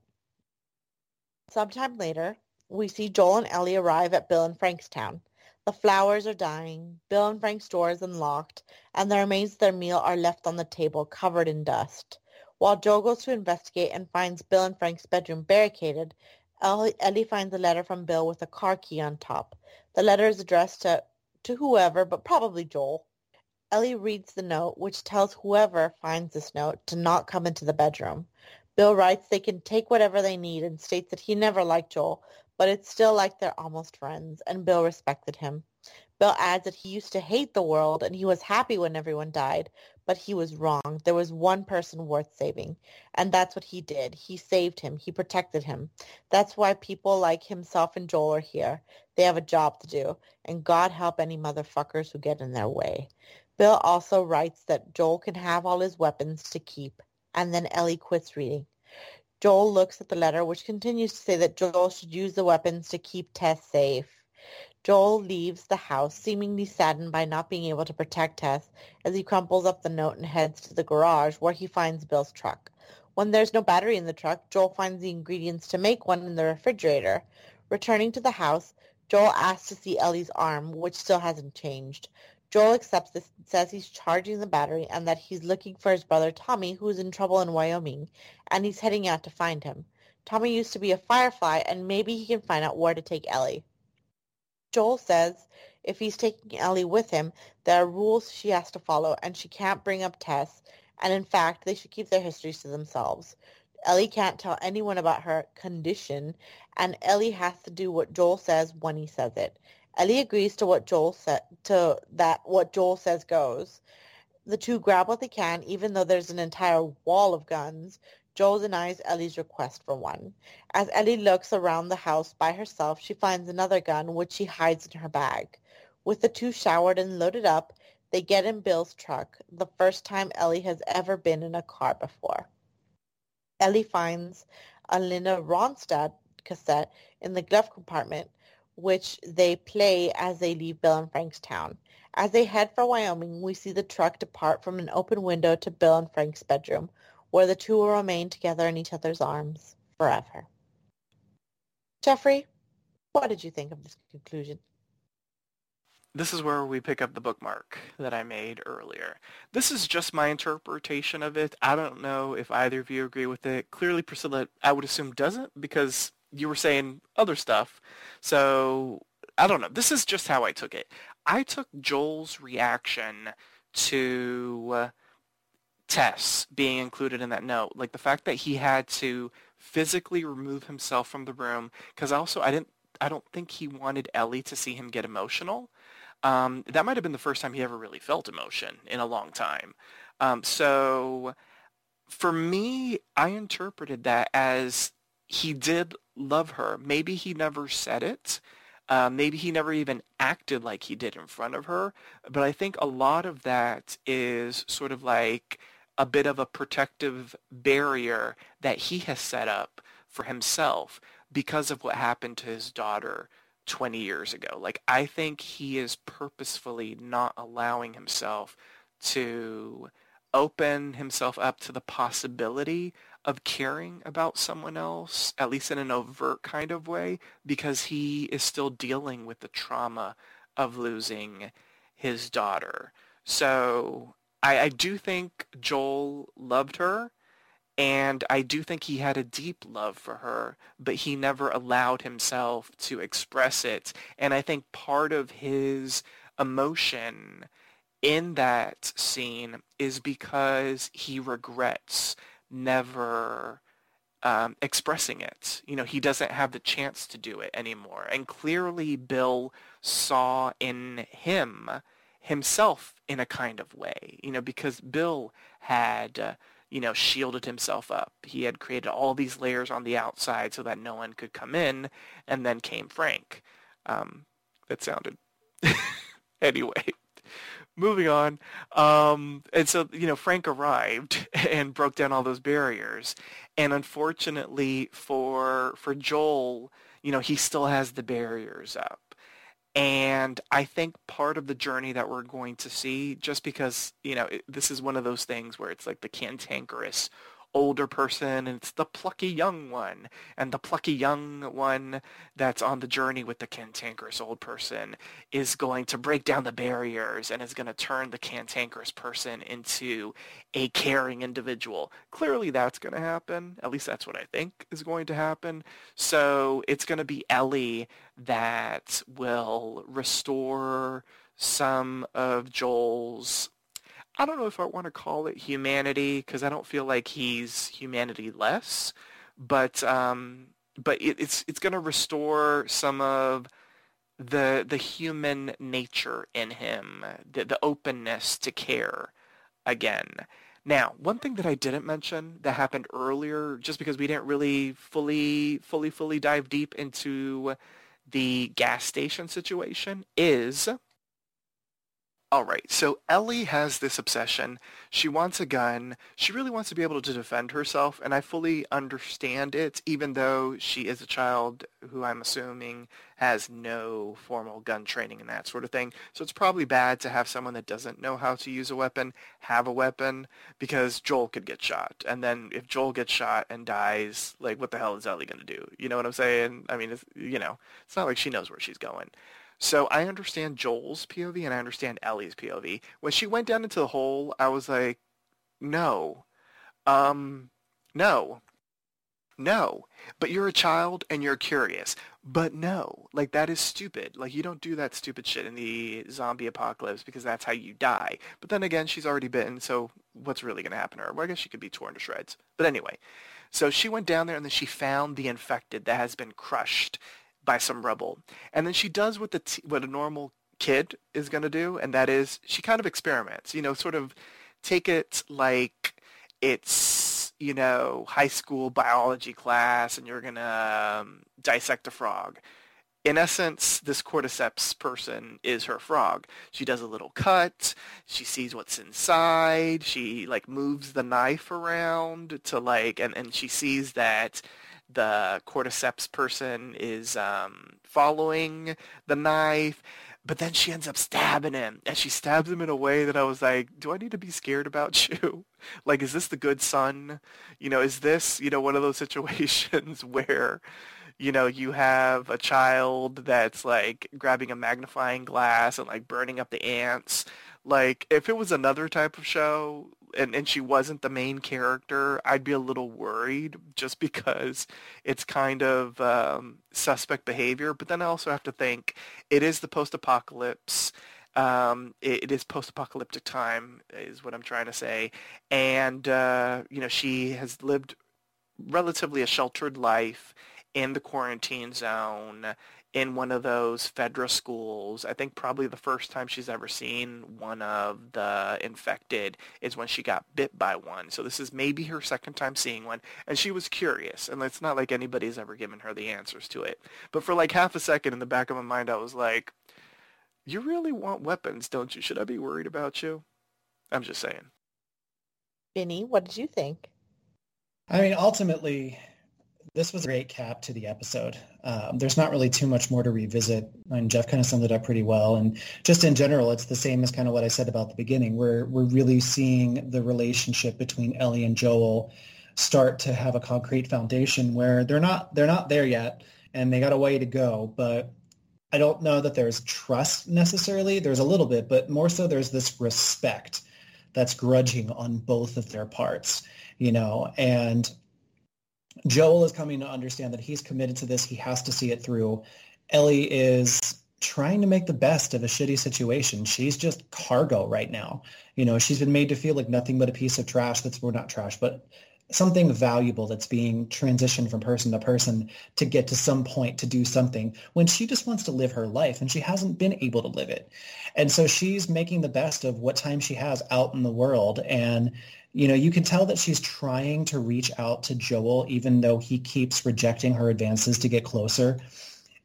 sometime later, we see Joel and Ellie arrive at Bill and Frank's town. The flowers are dying, Bill and Frank's door is unlocked, and the remains of their meal are left on the table, covered in dust. While Joel goes to investigate and finds Bill and Frank's bedroom barricaded, Ellie, finds a letter from Bill with a car key on top. The letter is addressed to, to whoever, but probably Joel. Ellie reads the note, which tells whoever finds this note to not come into the bedroom. Bill writes they can take whatever they need and states that he never liked Joel, but it's still like they're almost friends, and Bill respected him. Bill adds that he used to hate the world and he was happy when everyone died, but he was wrong. There was one person worth saving, and that's what he did. He saved him. He protected him. That's why people like himself and Joel are here. They have a job to do, and God help any motherfuckers who get in their way. Bill also writes that Joel can have all his weapons to keep, and then Ellie quits reading. Joel looks at the letter, which continues to say that Joel should use the weapons to keep Tess safe. Joel leaves the house, seemingly saddened by not being able to protect Tess, as he crumples up the note and heads to the garage, where he finds Bill's truck. When there's no battery in the truck, Joel finds the ingredients to make one in the refrigerator. Returning to the house, Joel asks to see Ellie's arm, which still hasn't changed. Joel accepts this and says he's charging the battery and that he's looking for his brother Tommy, who is in trouble in Wyoming, and he's heading out to find him. Tommy used to be a firefly, and maybe he can find out where to take Ellie. Joel says if he's taking Ellie with him, there are rules she has to follow, and she can't bring up Tess, and in fact, they should keep their histories to themselves. Ellie can't tell anyone about her condition, and Ellie has to do what Joel says when he says it. Ellie agrees to what Joel said to that what Joel says goes. The two grab what they can, even though there's an entire wall of guns. Joel denies Ellie's request for one. As Ellie looks around the house by herself, she finds another gun, which she hides in her bag. With the two showered and loaded up, they get in Bill's truck, the first time Ellie has ever been in a car before. Ellie finds a Linda Ronstadt cassette in the glove compartment, which they play as they leave Bill and Frank's town. As they head for Wyoming, we see the truck depart from an open window to Bill and Frank's bedroom, where the two will remain together in each other's arms forever. Jeffrey, What did you think of this conclusion? This is where we pick up the bookmark that I made earlier. This is just my interpretation of it. I don't know if either of you agree with it. Clearly, Priscilla, I would assume doesn't because you were saying other stuff. So I don't know. This is just how I took it. I took Joel's reaction to uh, Tess being included in that note, like the fact that he had to physically remove himself from the room, because also I didn't, I don't think he wanted Ellie to see him get emotional. Um, that might have been the first time he ever really felt emotion in a long time. Um, so for me, I interpreted that as he did love her. Maybe he never said it, uh, maybe he never even acted like he did in front of her, but I think a lot of that is sort of like a bit of a protective barrier that he has set up for himself because of what happened to his daughter 20 years ago. Like, I think he is purposefully not allowing himself to open himself up to the possibility of caring about someone else, at least in an overt kind of way, because he is still dealing with the trauma of losing his daughter. So I, I do think Joel loved her, and I do think he had a deep love for her, but he never allowed himself to express it. And I think part of his emotion in that scene is because he regrets never um, expressing it. You know, he doesn't have the chance to do it anymore. And clearly Bill saw in him himself in a kind of way, you know, because Bill had, uh, you know, shielded himself up. He had created all these layers on the outside so that no one could come in, and then came Frank. Um, that sounded... *laughs* anyway moving on. Um, and so, you know, Frank arrived *laughs* and broke down all those barriers. And unfortunately for for Joel, you know, he still has the barriers up. And I think part of the journey that we're going to see, just because, you know, it, this is one of those things where it's like the cantankerous older person and it's the plucky young one and the plucky young one that's on the journey with the cantankerous old person is going to break down the barriers and is going to turn the cantankerous person into a caring individual. Clearly that's going to happen. At least that's what i think is going to happen. So it's going to be ellie that will restore some of joel's I don't know if I want to call it humanity because I don't feel like he's humanity less, but um, but it, it's it's going to restore some of the the human nature in him, the the openness to care again. Now, one thing that I didn't mention that happened earlier, just because we didn't really fully fully fully dive deep into the gas station situation, is all right, so Ellie has this obsession. She wants a gun. She really wants to be able to defend herself, and I fully understand it, even though she is a child who I'm assuming has no formal gun training and that sort of thing. So it's probably bad to have someone that doesn't know how to use a weapon have a weapon, because Joel could get shot. And then if Joel gets shot and dies, like, what the hell is Ellie going to do? You know what I'm saying? I mean, you know, it's not like she knows where she's going. So I understand Joel's POV and I understand Ellie's POV. When she went down into the hole, I was like, no, um, no, no. But you're a child and you're curious. But no, like that is stupid. Like you don't do that stupid shit in the zombie apocalypse because that's how you die. But then again, she's already bitten, so what's really going to happen to her? Well, I guess she could be torn to shreds. But anyway, so she went down there and then she found the infected that has been crushed by some rebel. And then she does what the t- what a normal kid is going to do, and that is she kind of experiments. You know, sort of take it like it's you know high school biology class, and you're going to um, dissect a frog. In essence, this cordyceps person is her frog. She does a little cut. She sees what's inside. She like moves the knife around to like, and, and she sees that the cordyceps person is um, following the knife, but then she ends up stabbing him, and she stabs him in a way that I was like, do I need to be scared about *laughs* you? like, is this the good son? You know, is this, you know, one of those *laughs* situations where, you know, you have a child that's like grabbing a magnifying glass and like burning up the ants. Like if it was another type of show and, and she wasn't the main character, I'd be a little worried just because it's kind of um, suspect behavior. But then I also have to think it is the post-apocalypse. Um, it, it is post-apocalyptic time is what I'm trying to say. And, uh, you know, she has lived relatively a sheltered life in the quarantine zone in one of those Fedra schools. I think probably the first time she's ever seen one of the infected is when she got bit by one. So this is maybe her second time seeing one. And she was curious. And it's not like anybody's ever given her the answers to it. But for like half a second in the back of my mind, I was like, you really want weapons, don't you? Should I be worried about you? I'm just saying. Vinnie, what did you think? I mean, ultimately, this was a great cap to the episode. Um, there's not really too much more to revisit, and Jeff kind of summed it up pretty well. And just in general, it's the same as kind of what I said about the beginning. We're we're really seeing the relationship between Ellie and Joel start to have a concrete foundation where they're not they're not there yet, and they got a way to go. But I don't know that there's trust necessarily. There's a little bit, but more so there's this respect that's grudging on both of their parts, you know, and Joel is coming to understand that he's committed to this. He has to see it through. Ellie is trying to make the best of a shitty situation. She's just cargo right now. You know, she's been made to feel like nothing but a piece of trash that's, well, not trash, but something valuable that's being transitioned from person to person to get to some point to do something when she just wants to live her life and she hasn't been able to live it. And so she's making the best of what time she has out in the world. And, you know, you can tell that she's trying to reach out to Joel, even though he keeps rejecting her advances to get closer.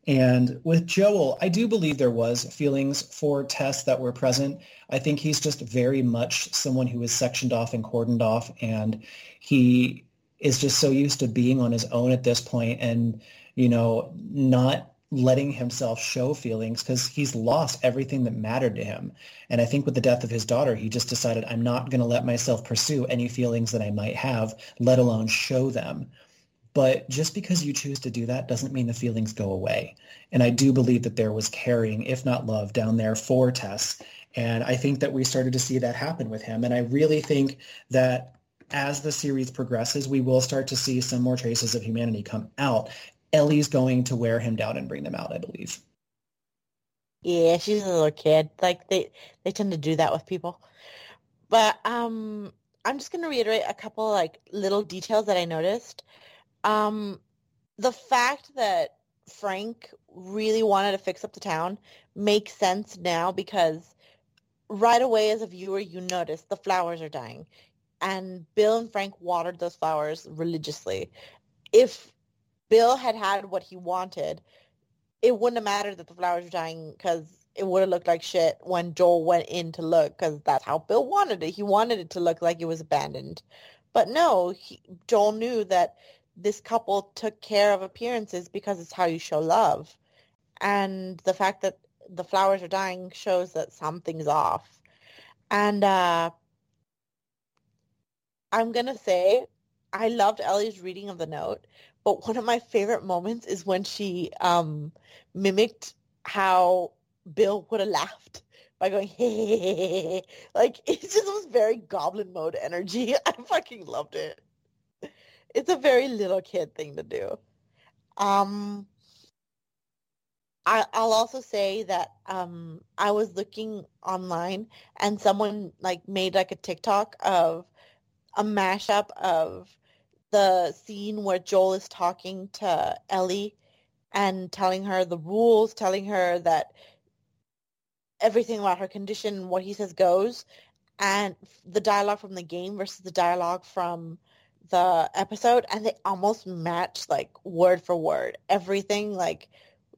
And with Joel, I do believe there was feelings for Tess that were present. I think he's just very much someone who is sectioned off and cordoned off, and he is just so used to being on his own at this point and, you know, not letting himself show feelings because he's lost everything that mattered to him. And I think with the death of his daughter, he just decided, I'm not going to let myself pursue any feelings that I might have, let alone show them. But just because you choose to do that doesn't mean the feelings go away. And I do believe that there was caring, if not love, down there for Tess. And I think that we started to see that happen with him. And I really think that as the series progresses, we will start to see some more traces of humanity come out. Ellie's going to wear him down and bring them out, I believe. Yeah, she's a little kid. Like they they tend to do that with people. But um I'm just going to reiterate a couple like little details that I noticed. Um, the fact that Frank really wanted to fix up the town makes sense now because right away as a viewer you notice the flowers are dying and Bill and Frank watered those flowers religiously. If Bill had had what he wanted, it wouldn't have mattered that the flowers were dying because it would have looked like shit when Joel went in to look because that's how Bill wanted it. He wanted it to look like it was abandoned. But no, he, Joel knew that this couple took care of appearances because it's how you show love. And the fact that the flowers are dying shows that something's off. And uh, I'm going to say I loved Ellie's reading of the note, but one of my favorite moments is when she um, mimicked how Bill would have laughed by going, hey, hey, hey, hey, like it just was very goblin mode energy. *laughs* I fucking loved it it's a very little kid thing to do. Um, I, I'll also say that um, I was looking online and someone like made like a TikTok of a mashup of the scene where Joel is talking to Ellie and telling her the rules, telling her that everything about her condition, what he says goes, and the dialogue from the game versus the dialogue from the episode and they almost match like word for word. Everything like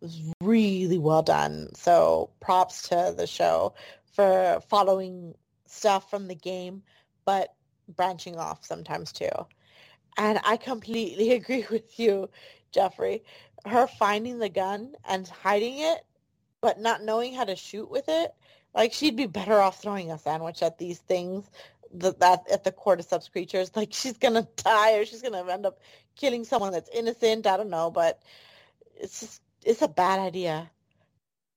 was really well done. So props to the show for following stuff from the game, but branching off sometimes too. And I completely *laughs* agree with you, Jeffrey. Her finding the gun and hiding it, but not knowing how to shoot with it, like she'd be better off throwing a sandwich at these things the, that at the cordyceps creatures. *laughs* Like she's gonna die or she's gonna end up killing someone that's innocent. I don't know, but it's just it's a bad idea.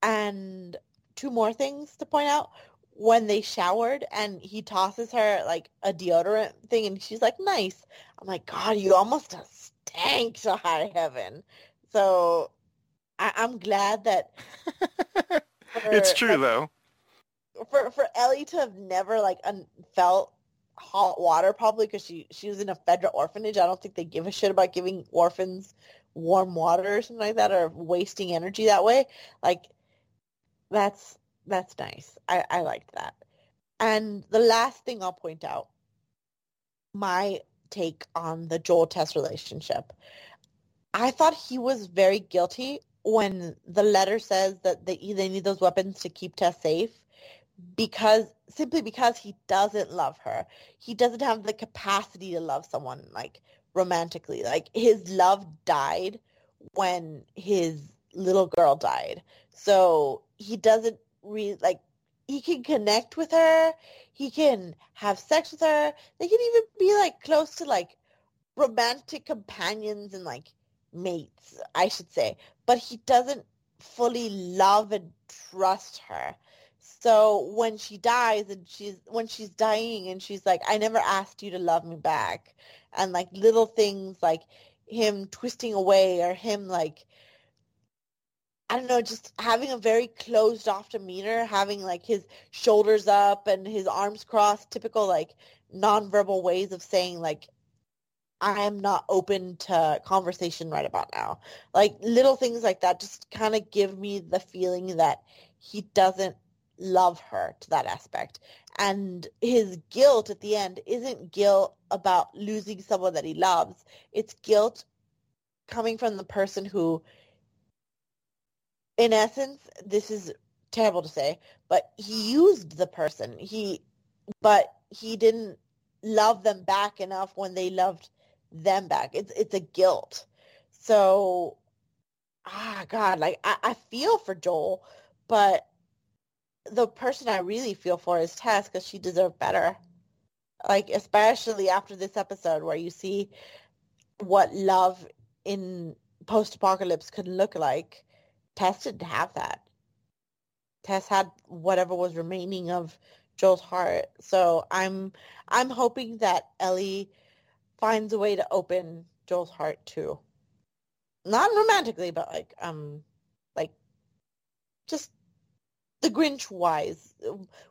And two more things to point out. When they showered and he tosses her like a deodorant thing and she's like, nice. Oh I'm like, God, you almost stank to high heaven. So I- am glad that *laughs* for, it's true like, though. For for Ellie to have never like un- felt hot water probably because she she was in a federal orphanage. I don't think they give a shit about giving orphans warm water or something like that or wasting energy that way. Like that's that's nice. I, I liked that. And the last thing I'll point out, my take on the Joel Tess relationship. I thought he was very guilty when the letter says that they, they need those weapons to keep Tess safe because simply because he doesn't love her. He doesn't have the capacity to love someone like romantically. Like his love died when his little girl died. So he doesn't really like he can connect with her. He can have sex with her. They can even be like close to like romantic companions and like mates, I should say. But he doesn't fully love and trust her. So when she dies and she's when she's dying and she's like, I never asked you to love me back and like little things like him twisting away or him like I don't know, just having a very closed off demeanor, having like his shoulders up and his arms crossed, typical like nonverbal ways of saying like I am not open to conversation right about now. Like little things like that just kind of give me the feeling that he doesn't love her to that aspect. And his guilt at the end isn't guilt about losing someone that he loves. It's guilt coming from the person who in essence, this is terrible to say, but he used the person. He, but he didn't love them back enough when they loved them back. It's it's a guilt. So, ah, God, like I, I feel for Joel, but the person I really feel for is Tess because she deserved better. Like especially after this episode where you see what love in post-apocalypse could look like Tess didn't have that. Tess had whatever was remaining of Joel's heart. So I'm I'm hoping that Ellie finds a way to open Joel's heart too. Not romantically, but like um like just the Grinch wise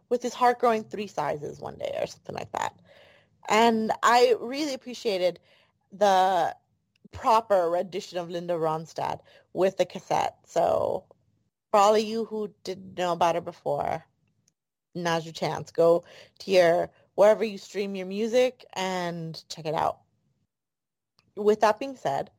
with his heart growing three sizes one day or something like that. And I really appreciated the proper rendition of Linda Ronstadt with the cassette. So for all of you who didn't know about her before, now's your chance. Go to your wherever you stream your music and check it out. With that being said,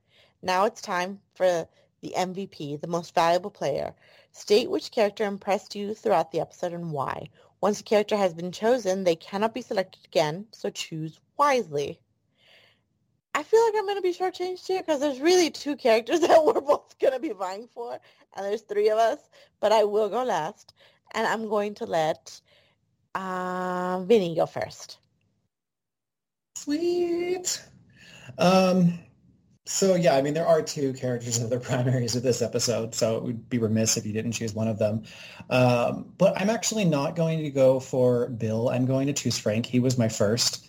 now it's time for the MVP, the most valuable player. State which character impressed you throughout the episode and why. Once a character has been chosen, they cannot be selected again, so choose wisely. I feel like I'm going to be shortchanged here because there's really two characters *laughs* that we're both going to be vying for, and there's three of us. But I will go last, and I'm going to let uh, Vinnie go first. Sweet. Um, so yeah, I mean, there are two characters that are *laughs* primaries of this episode, so it would be remiss if you didn't choose one of them. Um, but I'm actually not going to go for Bill. I'm going to choose Frank. He was my first,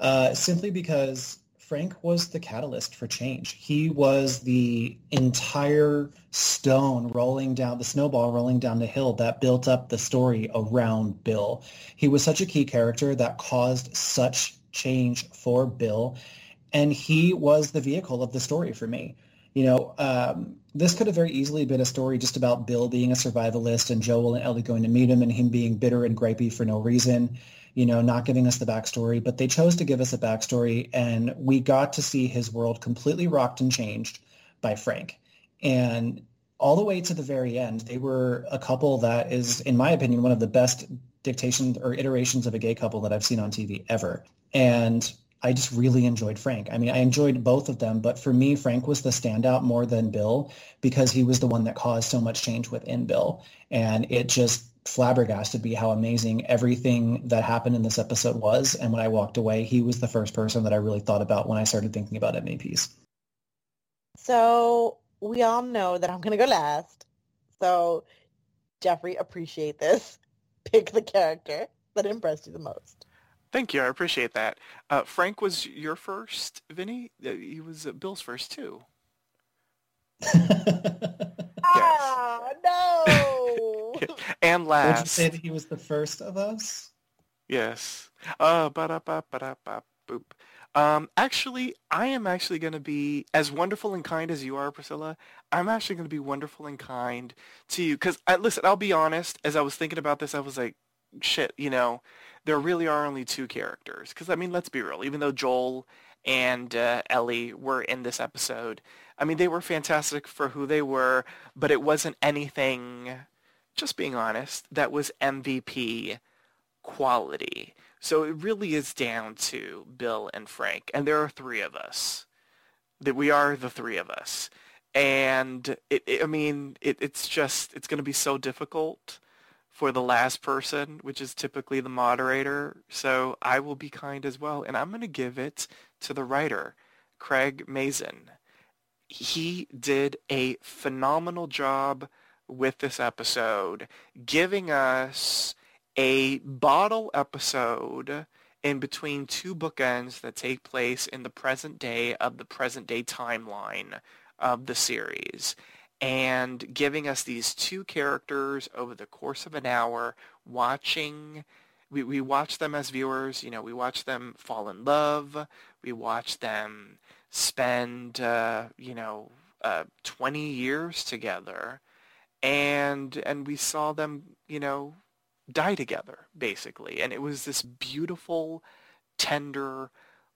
uh, simply because Frank was the catalyst for change. He was the entire stone rolling down, the snowball rolling down the hill that built up the story around Bill. He was such a key character that caused such change for Bill. And he was the vehicle of the story for me. You know, um, this could have very easily been a story just about Bill being a survivalist and Joel and Ellie going to meet him and him being bitter and gripey for no reason you know, not giving us the backstory, but they chose to give us a backstory and we got to see his world completely rocked and changed by Frank. And all the way to the very end, they were a couple that is, in my opinion, one of the best dictations or iterations of a gay couple that I've seen on TV ever. And I just really enjoyed Frank. I mean, I enjoyed both of them, but for me, Frank was the standout more than Bill because he was the one that caused so much change within Bill. And it just flabbergasted be how amazing everything that happened in this episode was. And when I walked away, he was the first person that I really thought about when I started thinking about MVPs. So we all know that I'm going to go last. So, Jeffrey, appreciate this. *laughs* Pick the character that impressed you the most. Thank you. I appreciate that. Uh, Frank was your first, Vinnie? Uh, he was uh, Bill's first, too. *laughs* Ah, no! *laughs* and Would you last. say that he was the first of us? Yes. Uh, ba-da-ba, ba-da-ba, boop. Um, actually, I am actually going to be as wonderful and kind as you are, Priscilla. I'm actually going to be wonderful and kind to you. Because, listen, I'll be honest, as I was thinking about this, I was like, shit, you know, there really are only two characters. Because, I mean, let's be real. Even though Joel and uh, Ellie were in this episode, I mean, they were fantastic for who they were, but it wasn't anything, just being honest, that was MVP quality. So it really is down to Bill and Frank, and there are three of us. That we are the three of us, and it, it I mean, it, it's just it's going to be so difficult for the last person, which is typically the moderator. So I will be kind as well, and I'm going to give it to the writer, Craig Mazin. He did a phenomenal job with this episode, giving us a bottle episode in between two bookends that take place in the present day of the present day timeline of the series and giving us these two characters over the course of an hour watching we, we watch them as viewers you know we watch them fall in love we watch them spend uh, you know uh, 20 years together and and we saw them you know die together, basically. And it was this beautiful, tender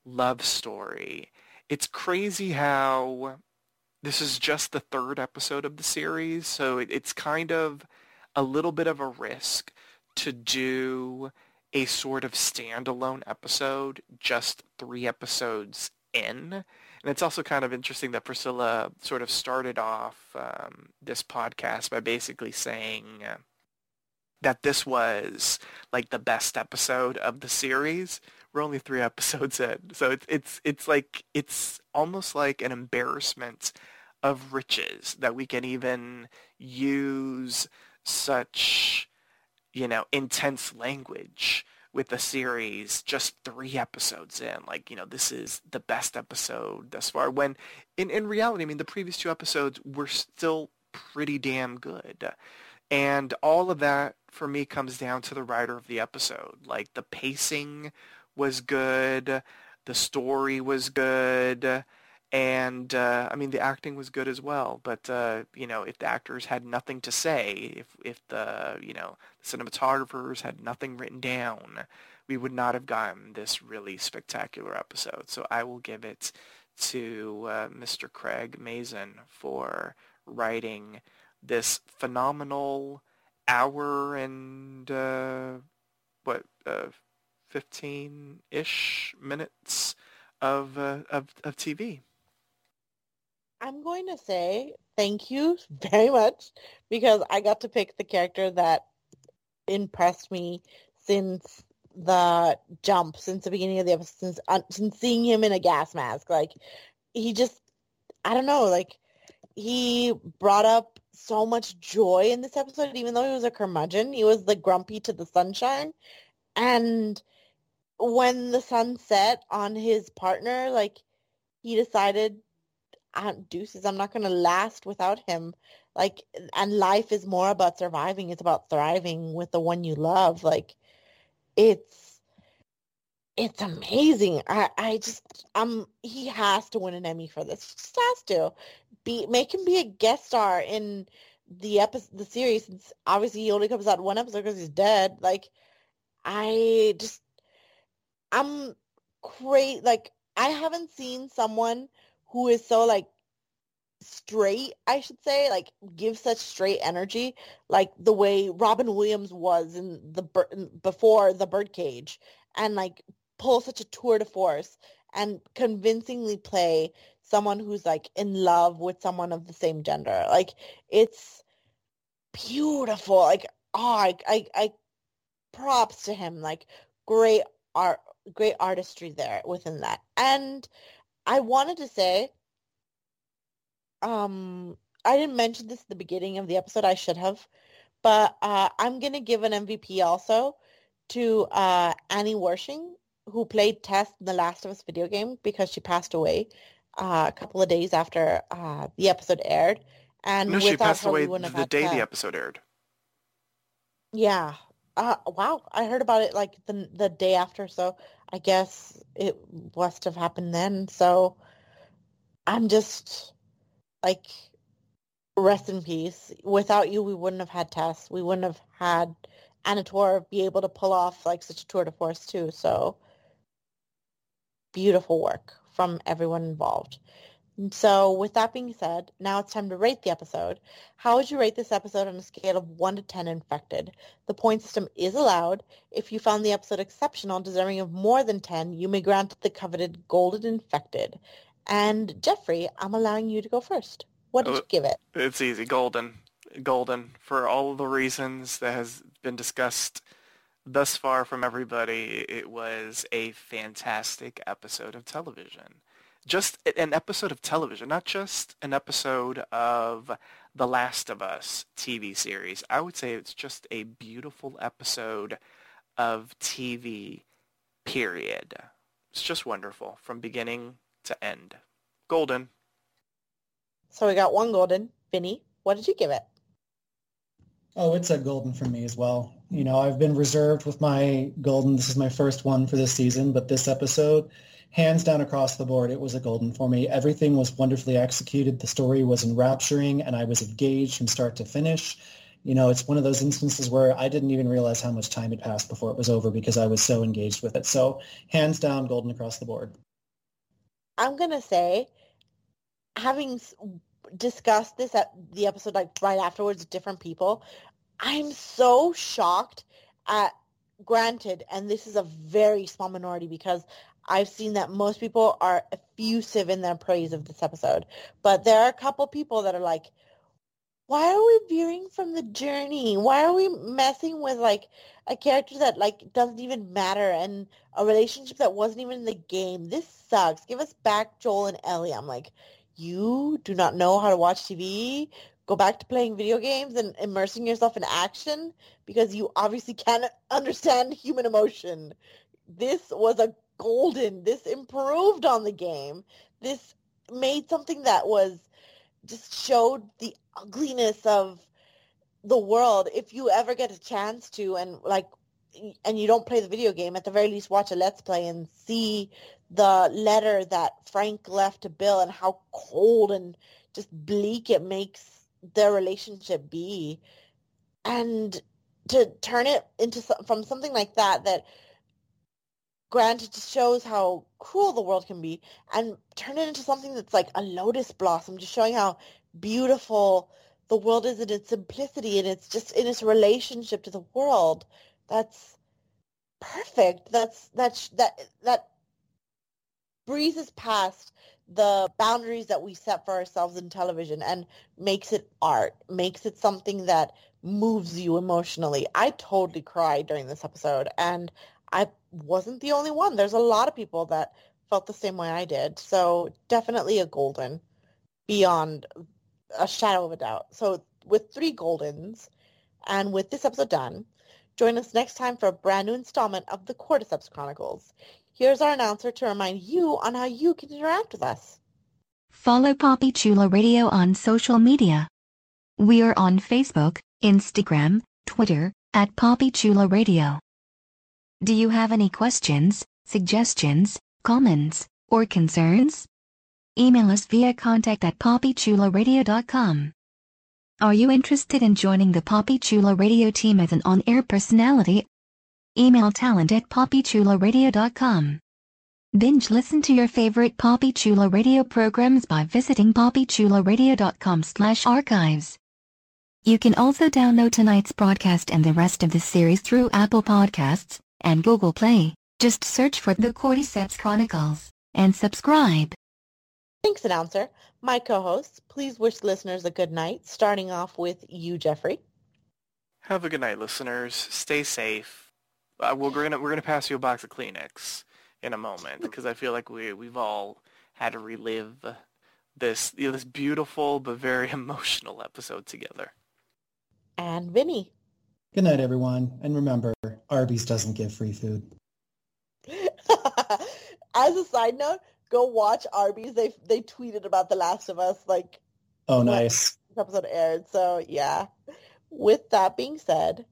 love story. It's crazy how this is just the third episode of the series, so it, it's kind of a little bit of a risk to do a sort of standalone episode just three episodes in. And it's also kind of interesting that Priscilla sort of started off um, this podcast by basically saying, uh, that this was like the best episode of the series. We're only three *laughs* episodes in, so it's it's it's like it's almost like an embarrassment of riches that we can even use such you know intense language with the series just three episodes in like you know this is the best episode thus far when in in reality i mean the previous two episodes were still pretty damn good and all of that for me comes down to the writer of the episode. Like the pacing was good, the story was good, and uh, I mean the acting was good as well. But uh, you know, if the actors had nothing to say, if if the you know the cinematographers had nothing written down, we would not have gotten this really spectacular episode. So I will give it to uh, Mr. Craig Mazin for writing this phenomenal hour and uh, what uh, 15-ish minutes of, uh, of of TV. I'm going to say thank you *laughs* very much because I got to pick the character that impressed me since the jump, since the beginning of the episode, since, uh, since seeing him in a gas mask. Like he just, I don't know, like he brought up so much joy in this episode, even though he was a curmudgeon. He was the grumpy to the sunshine. And when the sun set on his partner, like he decided, ah, deuces, I'm not going to last without him. Like, and life is more about surviving. It's about thriving with the one you love. Like, it's, it's amazing. I, I just, um, he has to win an Emmy for this. He just has to be make him be a guest star in the episode the series since obviously he only comes out one episode because he's dead like i just i'm great like i haven't seen someone who is so like straight i should say like give such straight energy like the way robin williams was in the before the birdcage and like pull such a tour de force and convincingly play someone who's like in love with someone of the same gender. Like it's beautiful. Like oh, I, I, I props to him. Like great art, great artistry there within that. And I wanted to say, um, I didn't mention this at the beginning of the episode. I should have, but uh, I'm gonna give an MVP also to uh, Annie Wersching, who played Tess in the Last of Us video game because she passed away uh, a couple of days after uh, the episode aired. And no, she passed away the day Tess. the episode aired. Yeah. Uh, wow. I heard about it like the the day after, so I guess it must have happened then. So I'm just like rest in peace. Without you, we wouldn't have had Tess. We wouldn't have had Anna Torv be able to pull off like such a tour de force too. So beautiful work from everyone involved. And so with that being said, now it's time to rate the episode. How would you rate this episode on a scale of 1 to 10 infected? The point system is allowed. If you found the episode exceptional, deserving of more than 10, you may grant the coveted golden infected. And Jeffrey, I'm allowing you to go first. What did Uh, you give it? It's easy. Golden. Golden. For all the reasons that has been discussed thus far from everybody, it was a fantastic episode of television. Just an episode of television, not just an episode of The Last of Us TV series. I would say it's just a beautiful episode of TV, period. It's just wonderful from beginning to end. Golden. So we got one golden. Vinnie, what did you give it? Oh, it's a golden for me as well. You know, I've been reserved with my golden. This is my first one for this season, but this episode, hands down across the board, it was a golden for me. Everything was wonderfully executed. The story was enrapturing, and I was engaged from start to finish. You know, it's one of those instances where I didn't even realize how much time had passed before it was over because I was so engaged with it. So, hands down, golden across the board. I'm gonna say, having discussed this at the episode like right afterwards different people, I'm so shocked at. Granted, and this is a very small minority because I've seen that most people are effusive in their praise of this episode, but there are a couple people that are like, why are we veering from the journey? Why are we messing with like a character that like doesn't even matter and a relationship that wasn't even in the game? This sucks. Give us back Joel and Ellie. I'm like, you do not know how to watch TV? Go back to playing video games and immersing yourself in action because you obviously *laughs* can't understand human emotion. This was a golden. This improved on the game. This made something that was just showed the ugliness of the world if you ever get a chance to and like and you don't play the video game at the very least watch a let's play and see the letter that frank left to bill and how cold and just bleak it makes their relationship be and to turn it into from something like that that granted just shows how cruel the world can be and turn it into something that's like a lotus blossom just showing how beautiful the world is in its simplicity and it's just in its relationship to the world. That's perfect. That's that's that that breezes past the boundaries that we set for ourselves in television and makes it art makes it something that moves you emotionally. I totally cried during this episode and i wasn't the only one there's a lot of people that felt the same way i did so definitely a golden beyond a shadow of a doubt. So with three Goldens and with this episode done, join us next time for a brand new installment of the Cordyceps Chronicles. Here's our announcer to remind you on how you can interact with us. Follow Papi Chulo Radio on social media. We are on Facebook, Instagram, Twitter, at Papi Chulo Radio. Do you have any questions, suggestions, comments, or concerns? Email us via contact at PapiChuloRadio.com. Are you interested in joining the Papi Chulo Radio team as an on-air personality? Email talent at PapiChuloRadio.com. Binge listen to your favorite Papi Chulo radio programs by visiting PapiChuloRadio.com slash archives. You can also download tonight's broadcast and the rest of the series through Apple Podcasts and Google Play. Just search for The Cordyceps Chronicles and subscribe. Thanks, announcer. My co-hosts, please wish listeners a good night, starting off with you, Jeffrey. Have a good night, listeners. Stay safe. Uh, we're gonna we're gonna pass you a box of Kleenex in a moment because I feel like we we've all had to relive this you know, this beautiful but very *laughs* emotional episode together. And Vinnie. Good night, everyone. And remember, Arby's doesn't give free food. *laughs* As a side note, go watch Arby's. They they tweeted about The Last of Us like Oh, nice. episode aired. So yeah. With that being said,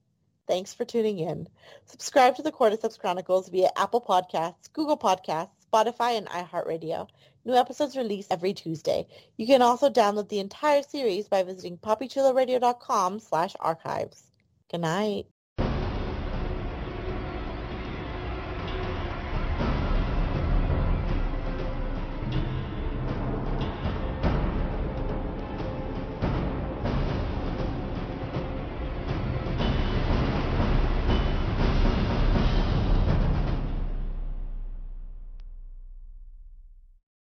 thanks for tuning in. Subscribe to the Cordyceps Chronicles via Apple Podcasts, Google Podcasts, Spotify, and iHeartRadio. New episodes released every Tuesday. You can also download the entire series by visiting PapiChuloRadio.com slash archives. Good night.